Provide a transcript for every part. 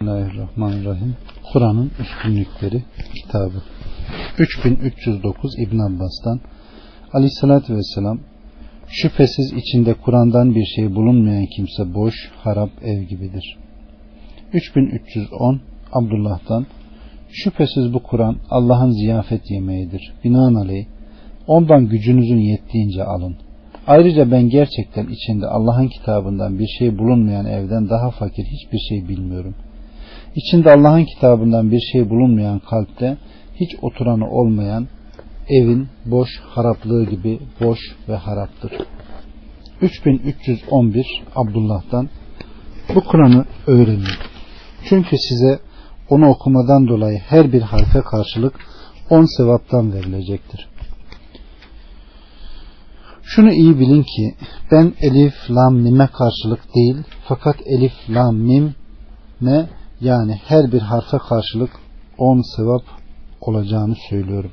Bismillahirrahmanirrahim. Kur'an'ın üstünlükleri kitabı. 3309 İbn Abbas'tan Aleyhissalatü Vesselam Şüphesiz içinde Kur'an'dan bir şey bulunmayan kimse boş, harap ev gibidir. 3310 Abdullah'tan Şüphesiz bu Kur'an Allah'ın ziyafet yemeğidir. Binaenaleyh ondan gücünüzün yettiğince alın. Ayrıca ben gerçekten içinde Allah'ın kitabından bir şey bulunmayan evden daha fakir hiçbir şey bilmiyorum. İçinde Allah'ın kitabından bir şey bulunmayan kalpte hiç oturanı olmayan evin boş haraplığı gibi boş ve haraptır. 3311 Abdullah'dan bu Kur'an'ı öğrenin. Çünkü size onu okumadan dolayı her bir harfe karşılık on sevaptan verilecektir. Şunu iyi bilin ki ben elif lam mime karşılık değil fakat elif lam mim ne yani her bir harfe karşılık on sevap olacağını söylüyorum.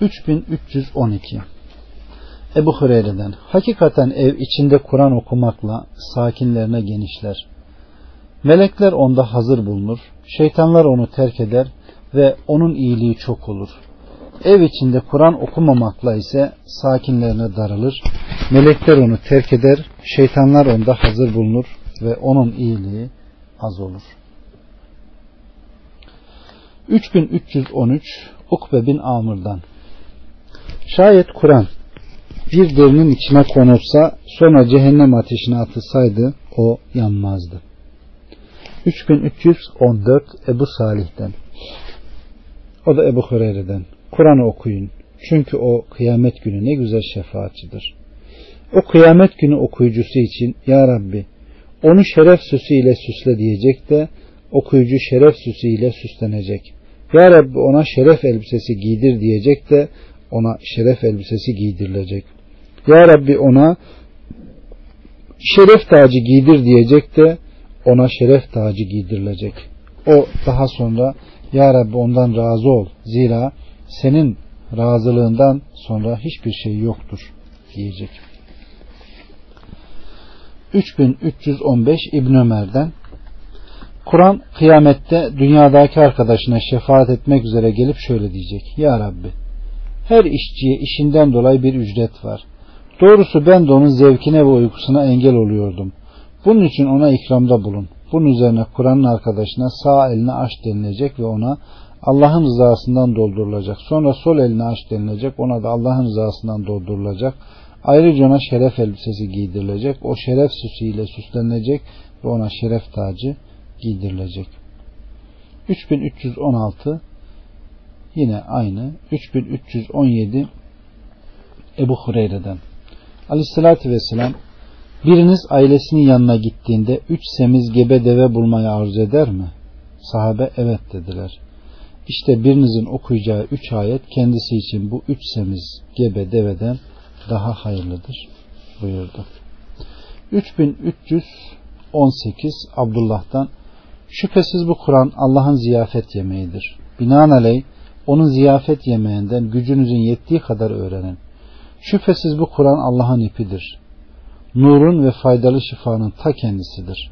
...3312 Ebu Hureyre'den Hakikaten ev içinde Kur'an okumakla sakinlerine genişler. Melekler onda hazır bulunur. Şeytanlar onu terk eder ve onun iyiliği çok olur. Ev içinde Kur'an okumamakla ise sakinlerine darılır. Melekler onu terk eder, şeytanlar onda hazır bulunur ve onun iyiliği az olur. 3313 Ukbe bin Amr'dan Şayet Kur'an bir derinin içine konursa sonra cehennem ateşine atılsaydı o yanmazdı. 3314 Ebu Salih'ten o da Ebu Hureyre'den. Kur'an'ı okuyun. Çünkü o kıyamet günü ne güzel şefaatçidir. O kıyamet günü okuyucusu için Ya Rabbi onu şeref süsüyle süsle diyecek de okuyucu şeref süsüyle süslenecek. Ya Rabbi ona şeref elbisesi giydir diyecek de ona şeref elbisesi giydirilecek. Ya Rabbi ona şeref tacı giydir diyecek de ona şeref tacı giydirilecek. O daha sonra ya Rabbi ondan razı ol. Zira senin razılığından sonra hiçbir şey yoktur diyecek. 3315 İbn Ömer'den Kur'an kıyamette dünyadaki arkadaşına şefaat etmek üzere gelip şöyle diyecek. Ya Rabbi her işçiye işinden dolayı bir ücret var. Doğrusu ben de onun zevkine ve uykusuna engel oluyordum. Bunun için ona ikramda bulun. Bunun üzerine Kur'an'ın arkadaşına sağ eline aç denilecek ve ona Allah'ın rızasından doldurulacak. Sonra sol eline aç denilecek. Ona da Allah'ın rızasından doldurulacak. Ayrıca ona şeref elbisesi giydirilecek. O şeref süsüyle süslenilecek ve ona şeref tacı giydirilecek. 3316 yine aynı. 3317 Ebu Hureyre'den Aleyhissalatü Vesselam Biriniz ailesinin yanına gittiğinde üç semiz gebe deve bulmayı arzu eder mi? Sahabe evet dediler. İşte birinizin okuyacağı üç ayet kendisi için bu üç semiz gebe deveden daha hayırlıdır buyurdu. 3318 Abdullah'tan Şüphesiz bu Kur'an Allah'ın ziyafet yemeğidir. Binaenaleyh onun ziyafet yemeğinden gücünüzün yettiği kadar öğrenin. Şüphesiz bu Kur'an Allah'ın ipidir nurun ve faydalı şifanın ta kendisidir.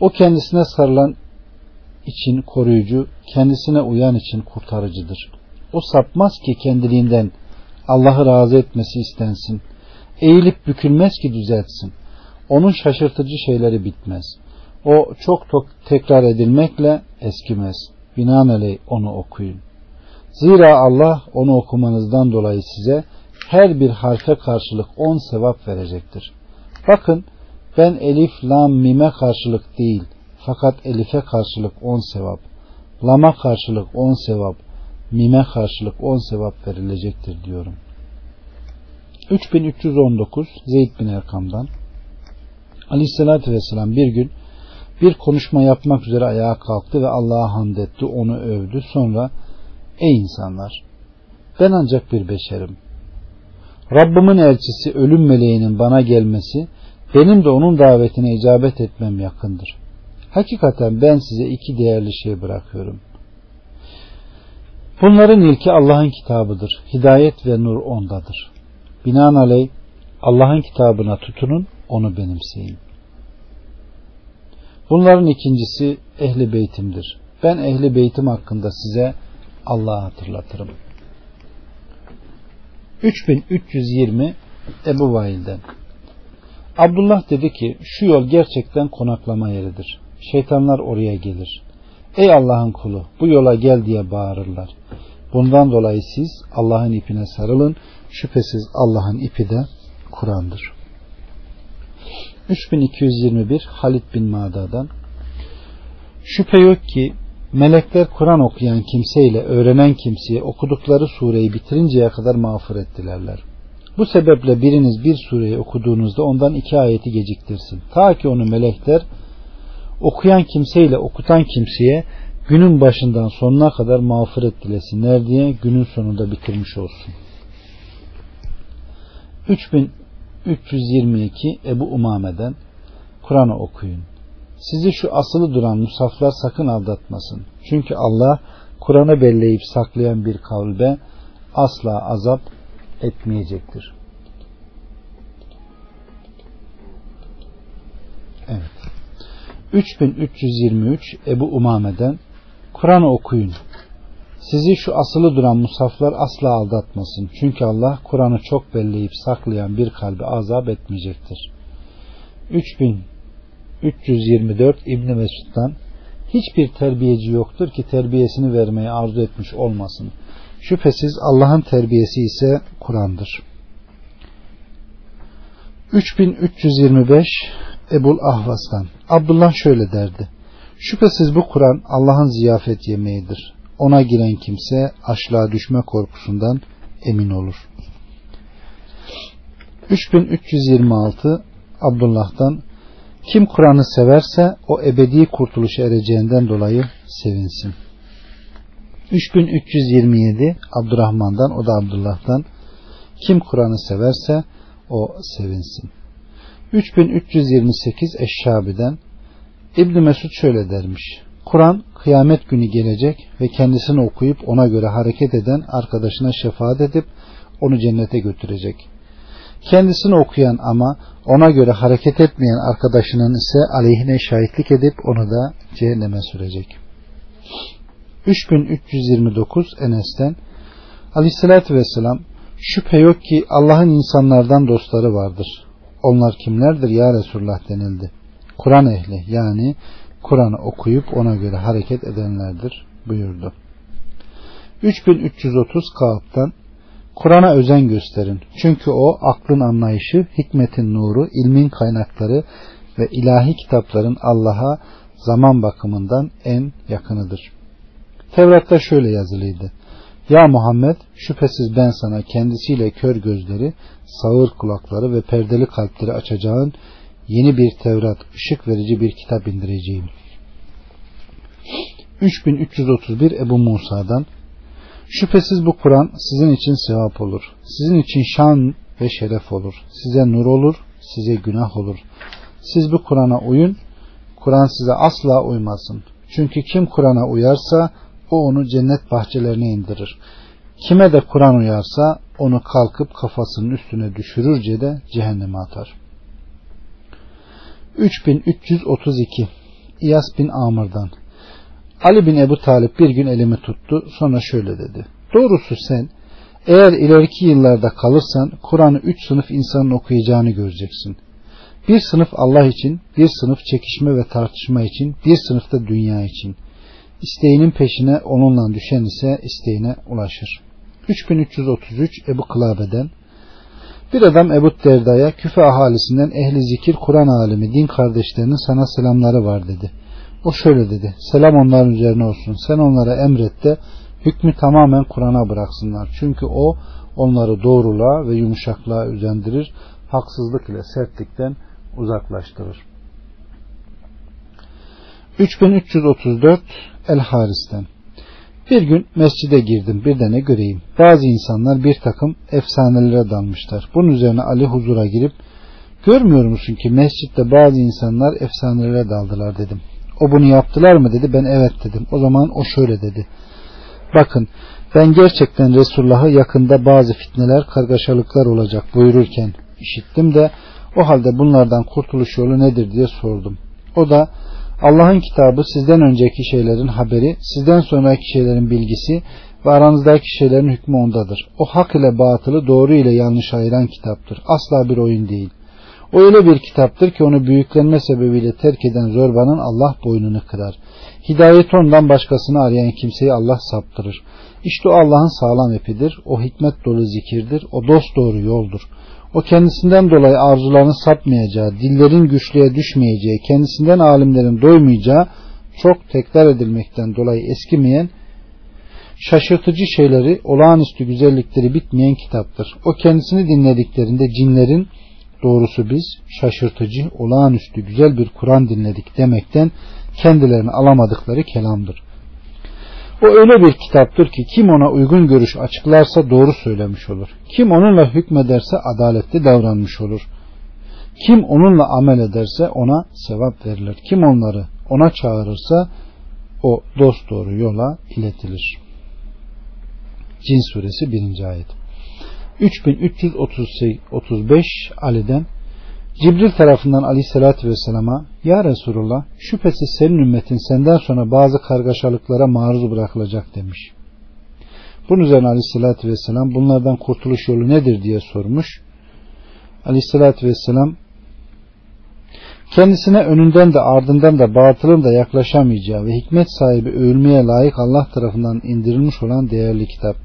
O kendisine sarılan için koruyucu, kendisine uyan için kurtarıcıdır. O sapmaz ki kendiliğinden Allah'ı razı etmesi istensin. Eğilip bükülmez ki düzeltsin. Onun şaşırtıcı şeyleri bitmez. O çok tekrar edilmekle eskimez. Binaenaleyh onu okuyun. Zira Allah onu okumanızdan dolayı size her bir harfe karşılık on sevap verecektir. Bakın ben elif, lam, mime karşılık değil fakat elife karşılık on sevap, lama karşılık on sevap, mime karşılık on sevap verilecektir diyorum. 3319 Zeyd bin Erkam'dan Aleyhisselatü Vesselam bir gün bir konuşma yapmak üzere ayağa kalktı ve Allah'a hamd etti, onu övdü. Sonra ey insanlar ben ancak bir beşerim. Rabbimin elçisi ölüm meleğinin bana gelmesi benim de onun davetine icabet etmem yakındır. Hakikaten ben size iki değerli şey bırakıyorum. Bunların ilki Allah'ın kitabıdır. Hidayet ve nur ondadır. Binaenaleyh Allah'ın kitabına tutunun onu benimseyin. Bunların ikincisi ehli beytimdir. Ben ehli beytim hakkında size Allah'ı hatırlatırım. 3320 Ebu Vail'den Abdullah dedi ki şu yol gerçekten konaklama yeridir. Şeytanlar oraya gelir. Ey Allah'ın kulu bu yola gel diye bağırırlar. Bundan dolayı siz Allah'ın ipine sarılın. Şüphesiz Allah'ın ipi de Kur'an'dır. 3221 Halid bin Mada'dan Şüphe yok ki melekler Kur'an okuyan kimseyle öğrenen kimseye okudukları sureyi bitirinceye kadar mağfiret dilerler. Bu sebeple biriniz bir sureyi okuduğunuzda ondan iki ayeti geciktirsin. Ta ki onu melekler okuyan kimseyle okutan kimseye günün başından sonuna kadar mağfiret dilesinler diye günün sonunda bitirmiş olsun. 3322 Ebu Umame'den Kur'an'ı okuyun. Sizi şu asılı duran musaflar sakın aldatmasın. Çünkü Allah Kur'an'ı belleyip saklayan bir kavle asla azap etmeyecektir. Evet. 3323 Ebu Umame'den Kur'an'ı okuyun. Sizi şu asılı duran musaflar asla aldatmasın. Çünkü Allah Kur'an'ı çok belleyip saklayan bir kalbi azap etmeyecektir. 3324 İbni Mesud'dan hiçbir terbiyeci yoktur ki terbiyesini vermeye arzu etmiş olmasın. Şüphesiz Allah'ın terbiyesi ise Kur'an'dır. 3325 Ebul Ahvas'tan Abdullah şöyle derdi. Şüphesiz bu Kur'an Allah'ın ziyafet yemeğidir. Ona giren kimse açlığa düşme korkusundan emin olur. 3326 Abdullah'tan kim Kur'an'ı severse o ebedi kurtuluşa ereceğinden dolayı sevinsin. 3327 Abdurrahman'dan o da Abdullah'tan kim Kur'an'ı severse o sevinsin. 3328 Eşşabi'den İbn Mesud şöyle dermiş. Kur'an kıyamet günü gelecek ve kendisini okuyup ona göre hareket eden arkadaşına şefaat edip onu cennete götürecek. Kendisini okuyan ama ona göre hareket etmeyen arkadaşının ise aleyhine şahitlik edip onu da cehenneme sürecek. 3329 Enes'ten Aleyhisselatü Vesselam şüphe yok ki Allah'ın insanlardan dostları vardır. Onlar kimlerdir ya Resulullah denildi. Kur'an ehli yani Kur'an'ı okuyup ona göre hareket edenlerdir buyurdu. 3330 Kaap'tan Kur'an'a özen gösterin. Çünkü o aklın anlayışı, hikmetin nuru, ilmin kaynakları ve ilahi kitapların Allah'a zaman bakımından en yakınıdır. Tevrat'ta şöyle yazılıydı. Ya Muhammed şüphesiz ben sana kendisiyle kör gözleri, sağır kulakları ve perdeli kalpleri açacağın yeni bir Tevrat, ışık verici bir kitap indireceğim. 3331 Ebu Musa'dan Şüphesiz bu Kur'an sizin için sevap olur. Sizin için şan ve şeref olur. Size nur olur, size günah olur. Siz bu Kur'an'a uyun, Kur'an size asla uymasın. Çünkü kim Kur'an'a uyarsa o onu cennet bahçelerine indirir. Kime de Kur'an uyarsa onu kalkıp kafasının üstüne düşürürce de cehenneme atar. 3332 İyas bin Amr'dan Ali bin Ebu Talip bir gün elimi tuttu sonra şöyle dedi. Doğrusu sen eğer ileriki yıllarda kalırsan Kur'an'ı üç sınıf insanın okuyacağını göreceksin. Bir sınıf Allah için, bir sınıf çekişme ve tartışma için, bir sınıf da dünya için. İsteğinin peşine onunla düşen ise isteğine ulaşır. 3333 Ebu Kılabe'den bir adam Ebu Derda'ya küfe ahalisinden ehli zikir Kur'an alimi din kardeşlerinin sana selamları var dedi. O şöyle dedi. Selam onların üzerine olsun. Sen onlara emret de hükmü tamamen Kur'an'a bıraksınlar. Çünkü o onları doğruluğa ve yumuşaklığa üzendirir. Haksızlık ile sertlikten uzaklaştırır. 3334 El Haris'ten bir gün mescide girdim bir de ne göreyim. Bazı insanlar bir takım efsanelere dalmışlar. Bunun üzerine Ali huzura girip görmüyor musun ki mescitte bazı insanlar efsanelere daldılar dedim. O bunu yaptılar mı dedi. Ben evet dedim. O zaman o şöyle dedi. Bakın ben gerçekten Resulullah'ı yakında bazı fitneler, kargaşalıklar olacak buyururken işittim de O halde bunlardan kurtuluş yolu nedir diye sordum. O da Allah'ın kitabı sizden önceki şeylerin haberi, sizden sonraki şeylerin bilgisi ve aranızdaki şeylerin hükmü ondadır. O hak ile batılı doğru ile yanlış ayıran kitaptır. Asla bir oyun değil. O öyle bir kitaptır ki onu büyüklenme sebebiyle terk eden zorbanın Allah boynunu kırar. Hidayet ondan başkasını arayan kimseyi Allah saptırır. İşte o Allah'ın sağlam epidir. O hikmet dolu zikirdir. O dost doğru yoldur. O kendisinden dolayı arzularını sapmayacağı, dillerin güçlüğe düşmeyeceği, kendisinden alimlerin doymayacağı, çok tekrar edilmekten dolayı eskimeyen, şaşırtıcı şeyleri, olağanüstü güzellikleri bitmeyen kitaptır. O kendisini dinlediklerinde cinlerin, doğrusu biz şaşırtıcı, olağanüstü güzel bir Kur'an dinledik demekten kendilerini alamadıkları kelamdır. O öyle bir kitaptır ki kim ona uygun görüş açıklarsa doğru söylemiş olur. Kim onunla hükmederse adaletli davranmış olur. Kim onunla amel ederse ona sevap verilir. Kim onları ona çağırırsa o dost doğru yola iletilir. Cin suresi 1. ayet. 3335 Ali'den Cibril tarafından aleyhissalatü vesselama Ya Resulullah şüphesiz senin ümmetin senden sonra bazı kargaşalıklara maruz bırakılacak demiş. Bunun üzerine aleyhissalatü vesselam bunlardan kurtuluş yolu nedir diye sormuş. Aleyhissalatü vesselam kendisine önünden de ardından da batılın da yaklaşamayacağı ve hikmet sahibi övülmeye layık Allah tarafından indirilmiş olan değerli kitap.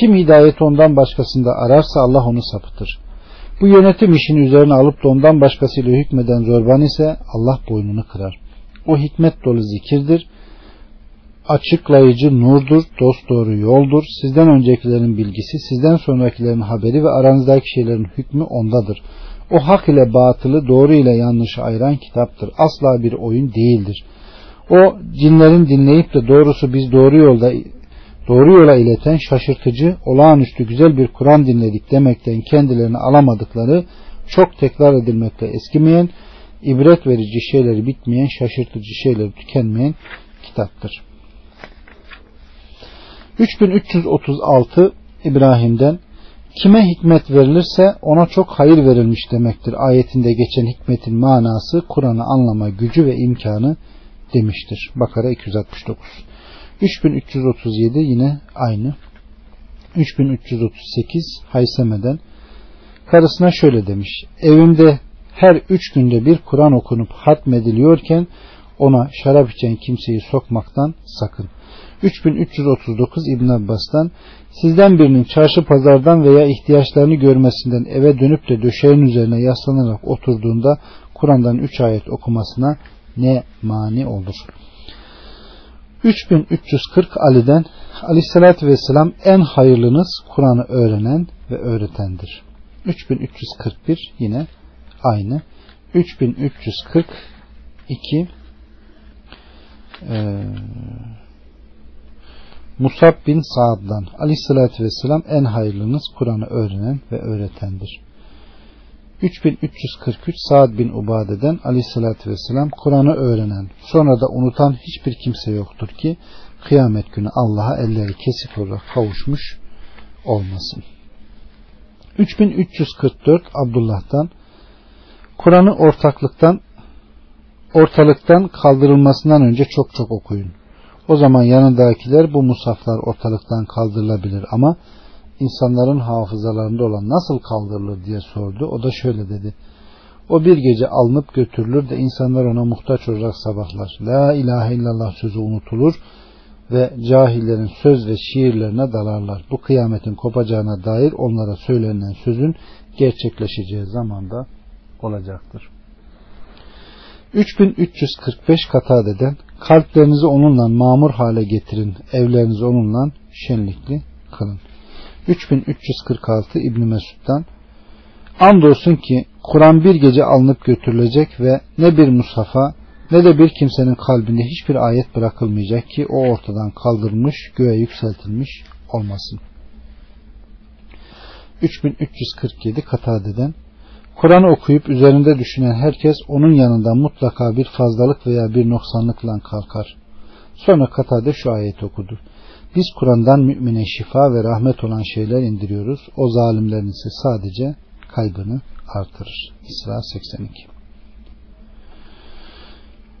Kim hidayeti ondan başkasında ararsa Allah onu sapıtır. Bu yönetim işini üzerine alıp da ondan başkasıyla hükmeden zorban ise Allah boynunu kırar. O hikmet dolu zikirdir. Açıklayıcı nurdur, dost doğru yoldur. Sizden öncekilerin bilgisi, sizden sonrakilerin haberi ve aranızdaki şeylerin hükmü ondadır. O hak ile batılı, doğru ile yanlışı ayıran kitaptır. Asla bir oyun değildir. O cinlerin dinleyip de doğrusu biz doğru yolda doğru yola ileten şaşırtıcı, olağanüstü güzel bir Kur'an dinledik demekten kendilerini alamadıkları, çok tekrar edilmekle eskimeyen, ibret verici şeyleri bitmeyen, şaşırtıcı şeyleri tükenmeyen kitaptır. 3336 İbrahim'den Kime hikmet verilirse ona çok hayır verilmiş demektir. Ayetinde geçen hikmetin manası Kur'an'ı anlama gücü ve imkanı demiştir. Bakara 269. 3337 yine aynı. 3338 Hayseme'den karısına şöyle demiş. Evimde her üç günde bir Kur'an okunup hatmediliyorken ona şarap içen kimseyi sokmaktan sakın. 3339 İbn Abbas'tan sizden birinin çarşı pazardan veya ihtiyaçlarını görmesinden eve dönüp de döşeğin üzerine yaslanarak oturduğunda Kur'an'dan 3 ayet okumasına ne mani olur? 3340 Ali'den Aleyhisselatü Vesselam en hayırlınız Kur'an'ı öğrenen ve öğretendir. 3341 yine aynı. 3342 e, Musab bin Saad'dan Aleyhisselatü Vesselam en hayırlınız Kur'an'ı öğrenen ve öğretendir. 3343 Saad bin Ubade'den aleyhissalatü vesselam Kur'an'ı öğrenen sonra da unutan hiçbir kimse yoktur ki kıyamet günü Allah'a elleri kesik olarak kavuşmuş olmasın. 3344 Abdullah'tan Kur'an'ı ortaklıktan ortalıktan kaldırılmasından önce çok çok okuyun. O zaman yanındakiler bu musaflar ortalıktan kaldırılabilir ama insanların hafızalarında olan nasıl kaldırılır diye sordu. O da şöyle dedi. O bir gece alınıp götürülür de insanlar ona muhtaç olarak sabahlar. La ilahe illallah sözü unutulur ve cahillerin söz ve şiirlerine dalarlar. Bu kıyametin kopacağına dair onlara söylenen sözün gerçekleşeceği zamanda olacaktır. 3345 Katade'den kalplerinizi onunla mamur hale getirin, evlerinizi onunla şenlikli kılın. 3346 İbn Mesud'dan Andolsun ki Kur'an bir gece alınıp götürülecek ve ne bir musafa ne de bir kimsenin kalbinde hiçbir ayet bırakılmayacak ki o ortadan kaldırılmış, göğe yükseltilmiş olmasın. 3347 Katade'den Kur'an okuyup üzerinde düşünen herkes onun yanında mutlaka bir fazlalık veya bir noksanlıkla kalkar. Sonra Katade şu ayeti okudu. Biz Kur'an'dan mümine şifa ve rahmet olan şeyler indiriyoruz. O zalimlerin ise sadece kaybını artırır. İsra 82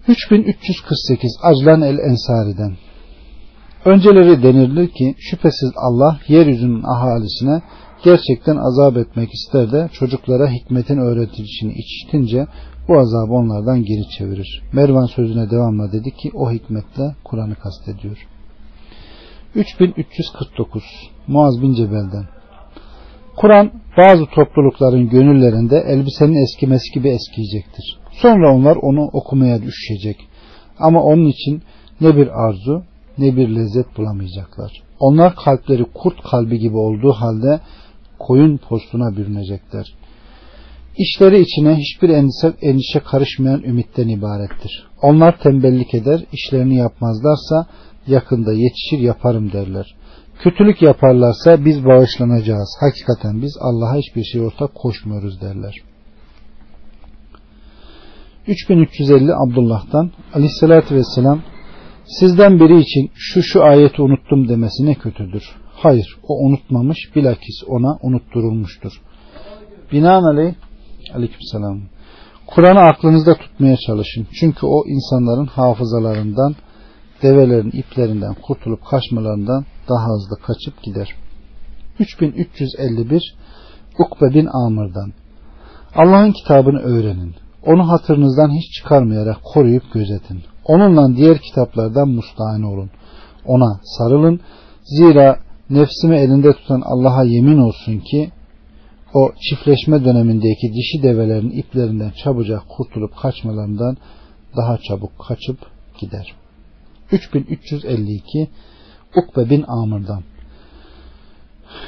3348 Aclan el Ensari'den Önceleri denirli ki şüphesiz Allah yeryüzünün ahalisine gerçekten azap etmek ister de çocuklara hikmetin öğreticini içtince bu azabı onlardan geri çevirir. Mervan sözüne devamla dedi ki o hikmetle Kur'an'ı kastediyor. 3349 Muaz bin Cebel'den Kur'an bazı toplulukların gönüllerinde elbisenin eskimesi gibi eskiyecektir. Sonra onlar onu okumaya düşecek. Ama onun için ne bir arzu ne bir lezzet bulamayacaklar. Onlar kalpleri kurt kalbi gibi olduğu halde koyun postuna bürünecekler. İşleri içine hiçbir endişe, endişe karışmayan ümitten ibarettir. Onlar tembellik eder, işlerini yapmazlarsa yakında yetişir yaparım derler. Kötülük yaparlarsa biz bağışlanacağız. Hakikaten biz Allah'a hiçbir şey ortak koşmuyoruz derler. 3350 Abdullah'tan Aleyhisselatü Vesselam sizden biri için şu şu ayeti unuttum demesi ne kötüdür. Hayır o unutmamış bilakis ona unutturulmuştur. Binaenaleyh aleykümselam Kur'an'ı aklınızda tutmaya çalışın. Çünkü o insanların hafızalarından develerin iplerinden kurtulup kaçmalarından daha hızlı kaçıp gider. 3351 Ukbe bin Amr'dan Allah'ın kitabını öğrenin. Onu hatırınızdan hiç çıkarmayarak koruyup gözetin. Onunla diğer kitaplardan mustahane olun. Ona sarılın. Zira nefsimi elinde tutan Allah'a yemin olsun ki o çiftleşme dönemindeki dişi develerin iplerinden çabucak kurtulup kaçmalarından daha çabuk kaçıp gider. 3352 Ukbe bin Amr'dan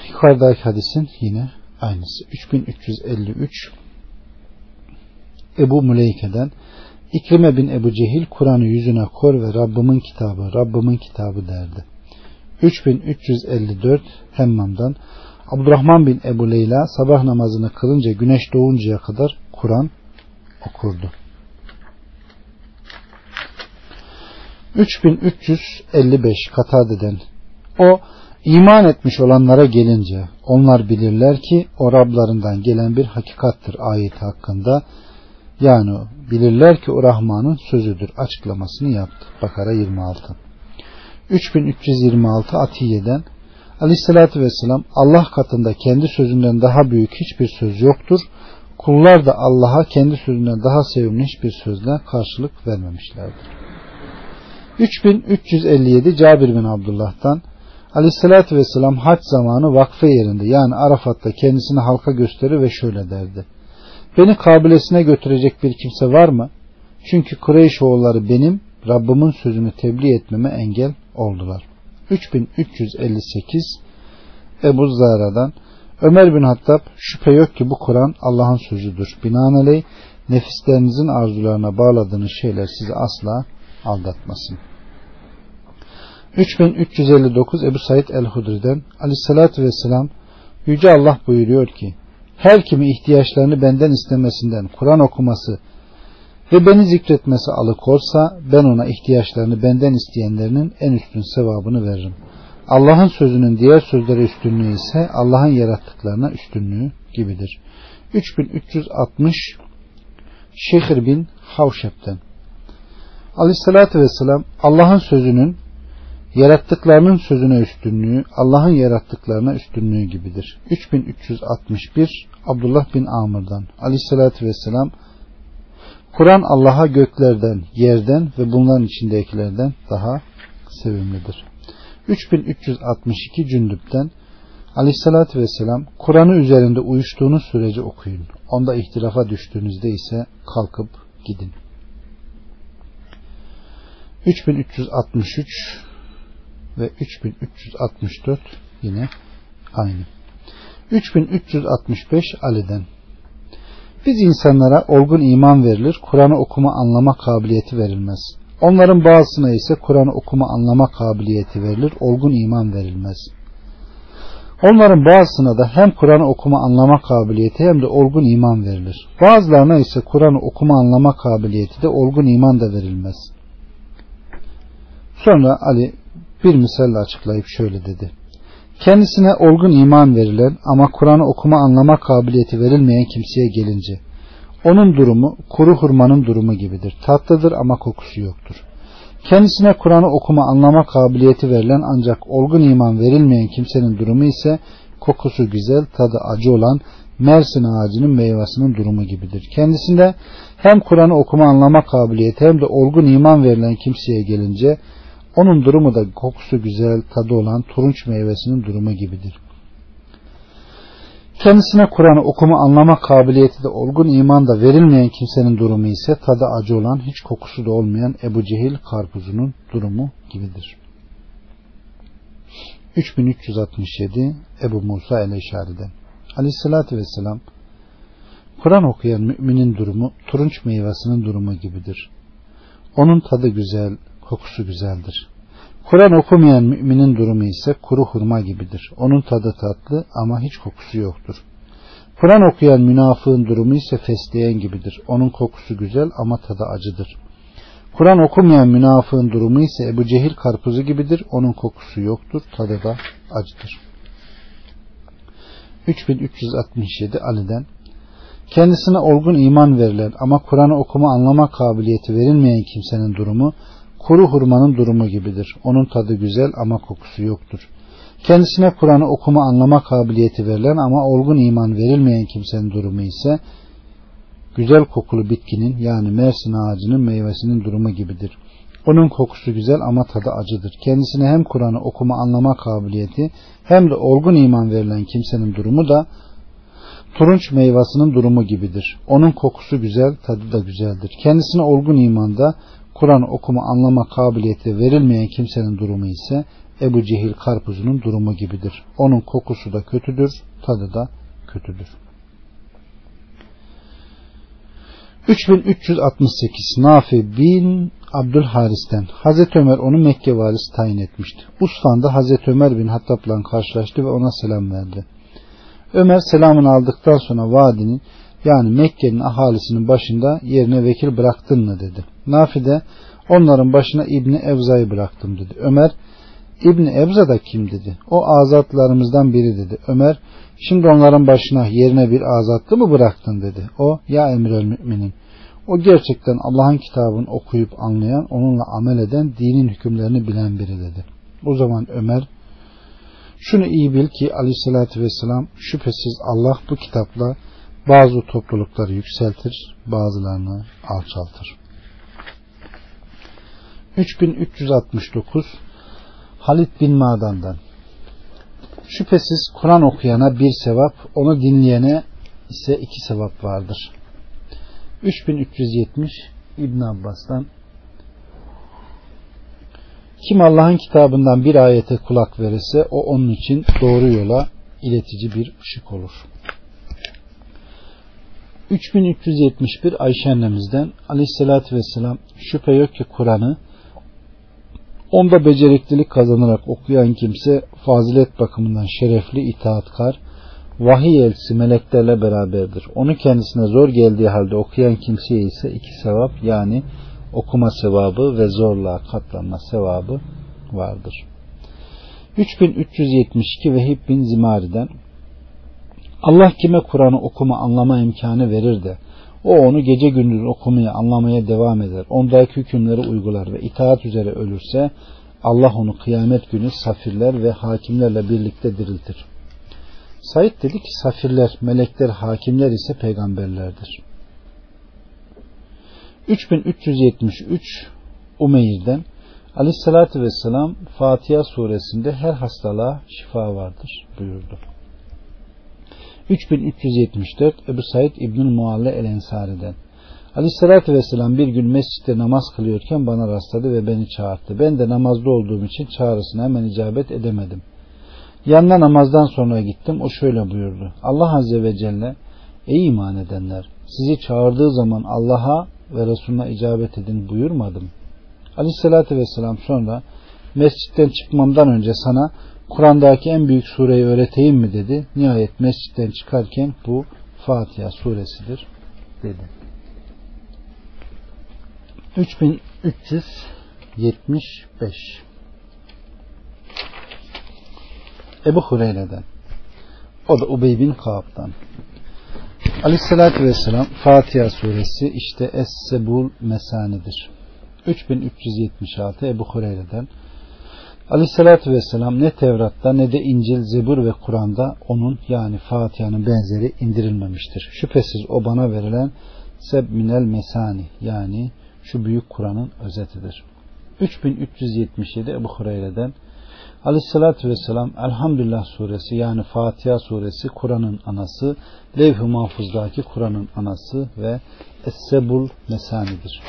yukarıdaki hadisin yine aynısı. 3353 Ebu Müleyke'den İkrime bin Ebu Cehil Kur'an'ı yüzüne kor ve Rabbimin kitabı, Rabbimin kitabı derdi. 3354 Hemmam'dan Abdurrahman bin Ebu Leyla sabah namazını kılınca güneş doğuncaya kadar Kur'an okurdu. 3355 Katade'den o iman etmiş olanlara gelince onlar bilirler ki o Rablarından gelen bir hakikattır ayet hakkında yani bilirler ki o Rahman'ın sözüdür açıklamasını yaptı. Bakara 26 3326 Atiye'den Aleyhisselatü Vesselam Allah katında kendi sözünden daha büyük hiçbir söz yoktur. Kullar da Allah'a kendi sözünden daha sevimli hiçbir sözle karşılık vermemişlerdir. 3357 Cabir bin Abdullah'tan Aleyhisselatü Vesselam hac zamanı vakfe yerinde yani Arafat'ta kendisini halka gösterir ve şöyle derdi. Beni kabilesine götürecek bir kimse var mı? Çünkü Kureyş oğulları benim Rabbimin sözünü tebliğ etmeme engel oldular. 3358 Ebu Zara'dan Ömer bin Hattab şüphe yok ki bu Kur'an Allah'ın sözüdür. Binaenaleyh nefislerinizin arzularına bağladığınız şeyler sizi asla aldatmasın. 3359 Ebu Said el-Hudri'den Aleyhisselatü Vesselam Yüce Allah buyuruyor ki her kimi ihtiyaçlarını benden istemesinden Kur'an okuması ve beni zikretmesi alıkorsa ben ona ihtiyaçlarını benden isteyenlerinin en üstün sevabını veririm. Allah'ın sözünün diğer sözlere üstünlüğü ise Allah'ın yarattıklarına üstünlüğü gibidir. 3360 Şehir bin Havşep'ten Aleyhissalatü Vesselam Allah'ın sözünün yarattıklarının sözüne üstünlüğü Allah'ın yarattıklarına üstünlüğü gibidir. 3361 Abdullah bin Amr'dan Aleyhissalatü Vesselam Kur'an Allah'a göklerden, yerden ve bunların içindekilerden daha sevimlidir. 3362 Cündüp'ten Aleyhissalatü Vesselam Kur'an'ı üzerinde uyuştuğunuz sürece okuyun. Onda ihtilafa düştüğünüzde ise kalkıp gidin. 3363 ve 3364 yine aynı. 3365 Ali'den biz insanlara olgun iman verilir, Kur'an'ı okuma anlama kabiliyeti verilmez. Onların bazısına ise Kur'an'ı okuma anlama kabiliyeti verilir, olgun iman verilmez. Onların bazısına da hem Kur'an'ı okuma anlama kabiliyeti hem de olgun iman verilir. Bazılarına ise Kur'an'ı okuma anlama kabiliyeti de olgun iman da verilmez. Sonra Ali bir misalle açıklayıp şöyle dedi. Kendisine olgun iman verilen ama Kur'an'ı okuma anlama kabiliyeti verilmeyen kimseye gelince onun durumu kuru hurmanın durumu gibidir. Tatlıdır ama kokusu yoktur. Kendisine Kur'an'ı okuma anlama kabiliyeti verilen ancak olgun iman verilmeyen kimsenin durumu ise kokusu güzel, tadı acı olan Mersin ağacının meyvasının durumu gibidir. Kendisinde hem Kur'an'ı okuma anlama kabiliyeti hem de olgun iman verilen kimseye gelince onun durumu da kokusu güzel, tadı olan turunç meyvesinin durumu gibidir. Kendisine Kur'an'ı okuma anlama kabiliyeti de olgun iman da verilmeyen kimsenin durumu ise tadı acı olan hiç kokusu da olmayan Ebu Cehil karpuzunun durumu gibidir. 3367 Ebu Musa el-Eşari'den Aleyhissalatü Vesselam Kur'an okuyan müminin durumu turunç meyvasının durumu gibidir. Onun tadı güzel, kokusu güzeldir. Kur'an okumayan müminin durumu ise kuru hurma gibidir. Onun tadı tatlı ama hiç kokusu yoktur. Kur'an okuyan münafığın durumu ise fesleğen gibidir. Onun kokusu güzel ama tadı acıdır. Kur'an okumayan münafığın durumu ise Ebu Cehil karpuzu gibidir. Onun kokusu yoktur, tadı da acıdır. 3367 Ali'den Kendisine olgun iman verilen ama Kur'an'ı okuma anlama kabiliyeti verilmeyen kimsenin durumu kuru hurmanın durumu gibidir. Onun tadı güzel ama kokusu yoktur. Kendisine Kur'an'ı okuma anlama kabiliyeti verilen ama olgun iman verilmeyen kimsenin durumu ise güzel kokulu bitkinin yani mersin ağacının meyvesinin durumu gibidir. Onun kokusu güzel ama tadı acıdır. Kendisine hem Kur'an'ı okuma anlama kabiliyeti hem de olgun iman verilen kimsenin durumu da turunç meyvasının durumu gibidir. Onun kokusu güzel, tadı da güzeldir. Kendisine olgun imanda Kur'an okuma anlama kabiliyeti verilmeyen kimsenin durumu ise Ebu Cehil karpuzunun durumu gibidir. Onun kokusu da kötüdür, tadı da kötüdür. 3368 Nafi bin Abdülharis'ten Hazreti Ömer onu Mekke valisi tayin etmişti. Usfan'da Hazreti Ömer bin Hattab'la karşılaştı ve ona selam verdi. Ömer selamını aldıktan sonra vadinin yani Mekke'nin ahalisinin başında yerine vekil bıraktın mı dedi. Nafi de onların başına İbni Evza'yı bıraktım dedi. Ömer İbni Evza da kim dedi. O azatlarımızdan biri dedi. Ömer şimdi onların başına yerine bir azatlı mı bıraktın dedi. O ya emir el müminin. O gerçekten Allah'ın kitabını okuyup anlayan, onunla amel eden, dinin hükümlerini bilen biri dedi. O zaman Ömer şunu iyi bil ki aleyhissalatü vesselam şüphesiz Allah bu kitapla bazı toplulukları yükseltir, bazılarını alçaltır. 3369 Halid bin Madan'dan Şüphesiz Kur'an okuyana bir sevap, onu dinleyene ise iki sevap vardır. 3370 İbn Abbas'tan Kim Allah'ın kitabından bir ayete kulak verirse o onun için doğru yola iletici bir ışık olur. 3371 Ayşe annemizden aleyhissalatü vesselam şüphe yok ki Kur'an'ı onda beceriklilik kazanarak okuyan kimse fazilet bakımından şerefli, itaatkar, vahiy elçisi meleklerle beraberdir. Onu kendisine zor geldiği halde okuyan kimseye ise iki sevap yani okuma sevabı ve zorluğa katlanma sevabı vardır. 3372 Vehib bin Zimari'den Allah kime Kur'an'ı okuma anlama imkanı verir de o onu gece gündüz okumaya anlamaya devam eder. Ondaki hükümleri uygular ve itaat üzere ölürse Allah onu kıyamet günü safirler ve hakimlerle birlikte diriltir. Said dedi ki safirler, melekler, hakimler ise peygamberlerdir. 3373 Umeyr'den Aleyhissalatü Vesselam Fatiha suresinde her hastalığa şifa vardır buyurdu. 3374 Ebu Said İbnül Mualle El Ensari'den Aleyhissalatü Vesselam bir gün mescitte namaz kılıyorken bana rastladı ve beni çağırdı. Ben de namazda olduğum için çağrısına hemen icabet edemedim. Yanına namazdan sonra gittim. O şöyle buyurdu. Allah Azze ve Celle Ey iman edenler sizi çağırdığı zaman Allah'a ve Resulüne icabet edin buyurmadım. Aleyhissalatü Vesselam sonra mescitten çıkmamdan önce sana Kur'an'daki en büyük sureyi öğreteyim mi dedi. Nihayet mescitten çıkarken bu Fatiha suresidir dedi. 3375 Ebu Hureyre'den. O da Ubey bin Kaab'dan. Aleyhissalatü Vesselam Fatiha suresi işte Es-Sebul Mesanidir. 3376 Ebu Hureyre'den Aleyhissalatü Vesselam ne Tevrat'ta ne de İncil, Zebur ve Kur'an'da onun yani Fatiha'nın benzeri indirilmemiştir. Şüphesiz o bana verilen Seb minel Mesani yani şu büyük Kur'an'ın özetidir. 3377 Ebu Hureyre'den Aleyhissalatü Vesselam Elhamdülillah suresi yani Fatiha suresi Kur'an'ın anası, levh-i mahfuzdaki Kur'an'ın anası ve Es-Sebul Mesanidir.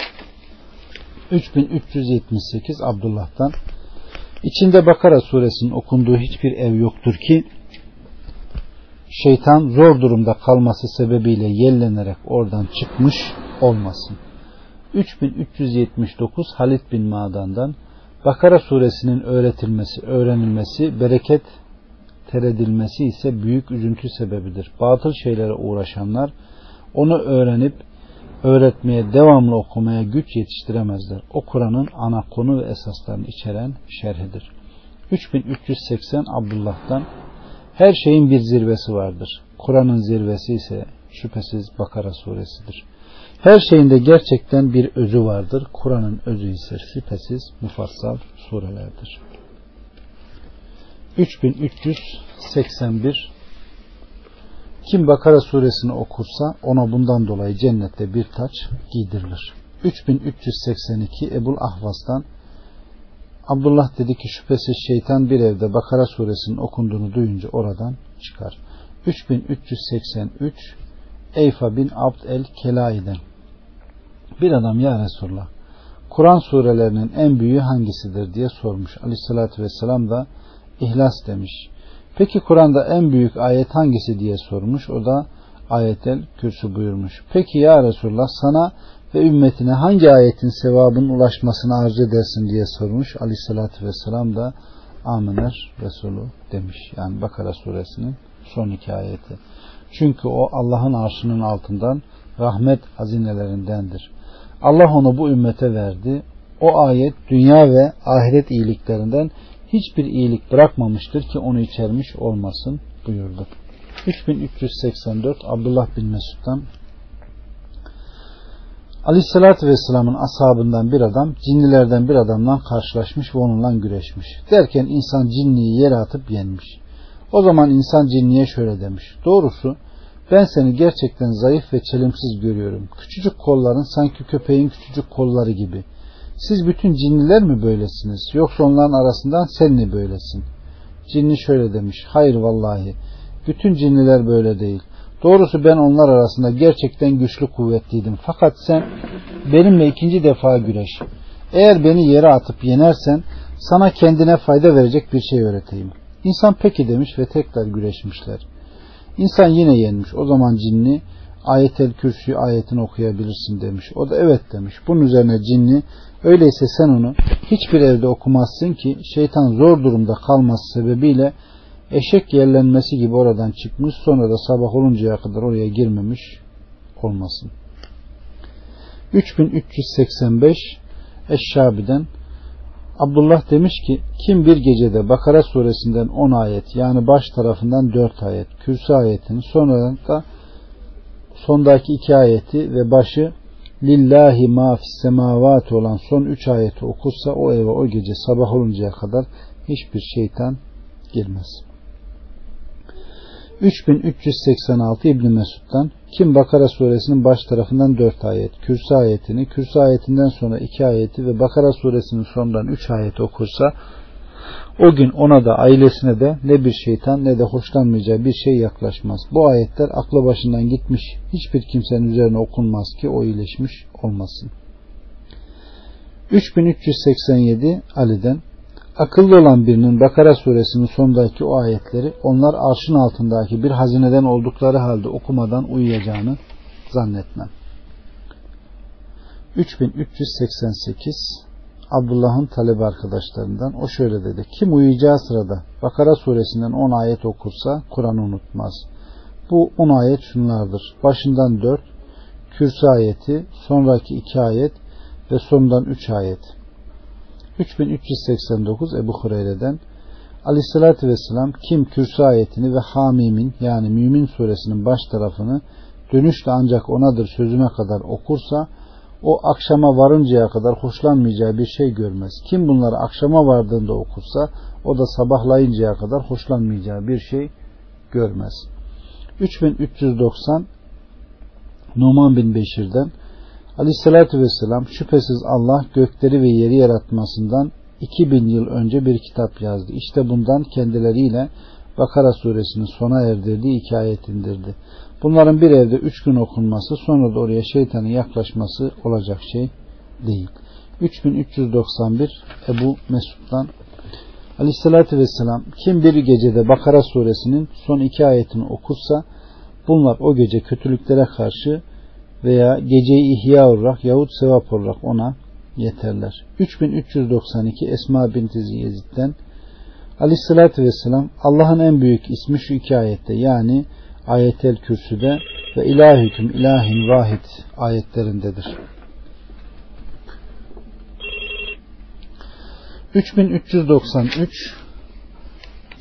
3378 Abdullah'tan İçinde Bakara suresinin okunduğu hiçbir ev yoktur ki şeytan zor durumda kalması sebebiyle yellenerek oradan çıkmış olmasın. 3379 Halid bin Madan'dan Bakara suresinin öğretilmesi, öğrenilmesi, bereket teredilmesi ise büyük üzüntü sebebidir. Batıl şeylere uğraşanlar onu öğrenip öğretmeye, devamlı okumaya güç yetiştiremezler. O Kur'an'ın ana konu ve esaslarını içeren şerhidir. 3380 Abdullah'tan her şeyin bir zirvesi vardır. Kur'an'ın zirvesi ise şüphesiz Bakara suresidir. Her şeyinde gerçekten bir özü vardır. Kur'an'ın özü ise şüphesiz mufassal surelerdir. 3381 Kim Bakara suresini okursa ona bundan dolayı cennette bir taç giydirilir. 3382 Ebul Ahvas'tan Abdullah dedi ki şüphesiz şeytan bir evde Bakara suresinin okunduğunu duyunca oradan çıkar. 3383 Eyfa bin Abd el Kelai'den bir adam ya Resulullah Kur'an surelerinin en büyüğü hangisidir diye sormuş. Aleyhissalatü vesselam da İhlas demiş. Peki Kur'an'da en büyük ayet hangisi diye sormuş. O da ayetel kürsü buyurmuş. Peki ya Resulullah sana ve ümmetine hangi ayetin sevabının ulaşmasını arzu edersin diye sormuş. Aleyhissalatü vesselam da Amener Resulü demiş. Yani Bakara suresinin son iki ayeti. Çünkü o Allah'ın arşının altından rahmet hazinelerindendir. Allah onu bu ümmete verdi. O ayet dünya ve ahiret iyiliklerinden hiçbir iyilik bırakmamıştır ki onu içermiş olmasın buyurdu. 3384 Abdullah bin Mesud'dan Aleyhissalatü Vesselam'ın ashabından bir adam cinnilerden bir adamla karşılaşmış ve onunla güreşmiş. Derken insan cinniyi yere atıp yenmiş. O zaman insan cinniye şöyle demiş. Doğrusu ben seni gerçekten zayıf ve çelimsiz görüyorum. Küçücük kolların sanki köpeğin küçücük kolları gibi. Siz bütün cinniler mi böylesiniz? Yoksa onların arasından sen mi böylesin? Cinni şöyle demiş. Hayır vallahi. Bütün cinniler böyle değil. Doğrusu ben onlar arasında gerçekten güçlü kuvvetliydim. Fakat sen benimle ikinci defa güreş. Eğer beni yere atıp yenersen sana kendine fayda verecek bir şey öğreteyim. İnsan peki demiş ve tekrar güreşmişler. İnsan yine yenmiş. O zaman cinni ayetel kürsü ayetini okuyabilirsin demiş. O da evet demiş. Bunun üzerine cinni öyleyse sen onu hiçbir evde okumazsın ki şeytan zor durumda kalması sebebiyle eşek yerlenmesi gibi oradan çıkmış sonra da sabah oluncaya kadar oraya girmemiş olmasın. 3385 Eşşabi'den Abdullah demiş ki kim bir gecede Bakara suresinden 10 ayet yani baş tarafından 4 ayet kürsü ayetini sonra da sondaki 2 ayeti ve başı lillahi ma fis olan son 3 ayeti okursa o eve o gece sabah oluncaya kadar hiçbir şeytan girmez. 3386 İbn Mesud'dan kim Bakara suresinin baş tarafından 4 ayet, Kürsü ayetini, Kürsü ayetinden sonra 2 ayeti ve Bakara suresinin sonundan 3 ayet okursa o gün ona da ailesine de ne bir şeytan ne de hoşlanmayacağı bir şey yaklaşmaz. Bu ayetler aklı başından gitmiş hiçbir kimsenin üzerine okunmaz ki o iyileşmiş olmasın. 3387 Ali'den akıllı olan birinin Bakara suresinin sondaki o ayetleri onlar arşın altındaki bir hazineden oldukları halde okumadan uyuyacağını zannetmem. 3388 Abdullah'ın talebi arkadaşlarından o şöyle dedi. Kim uyuyacağı sırada Bakara suresinden 10 ayet okursa Kur'an'ı unutmaz. Bu 10 ayet şunlardır. Başından 4, kürsü ayeti, sonraki 2 ayet ve sondan 3 ayet. 3389 Ebu Hureyre'den Aleyhissalatü vesselam kim kürsü ayetini ve Hamim'in yani Mümin suresinin baş tarafını dönüşle ancak onadır sözüme kadar okursa o akşama varıncaya kadar hoşlanmayacağı bir şey görmez. Kim bunları akşama vardığında okursa o da sabahlayıncaya kadar hoşlanmayacağı bir şey görmez. 3390 Numan bin Beşir'den Aleyhissalatü Vesselam şüphesiz Allah gökleri ve yeri yaratmasından 2000 yıl önce bir kitap yazdı. İşte bundan kendileriyle Bakara suresinin sona erdirdiği iki ayet indirdi. Bunların bir evde üç gün okunması sonra da oraya şeytanın yaklaşması olacak şey değil. 3391 Ebu Mesud'dan Aleyhissalatü Vesselam kim bir gecede Bakara suresinin son iki ayetini okursa bunlar o gece kötülüklere karşı veya geceyi ihya olarak yahut sevap olarak ona yeterler. 3392 Esma binti Yezid'den Aleyhissalatü Vesselam Allah'ın en büyük ismi şu iki ayette yani ayetel kürsüde ve ilahüküm ilahin vahid ayetlerindedir. 3393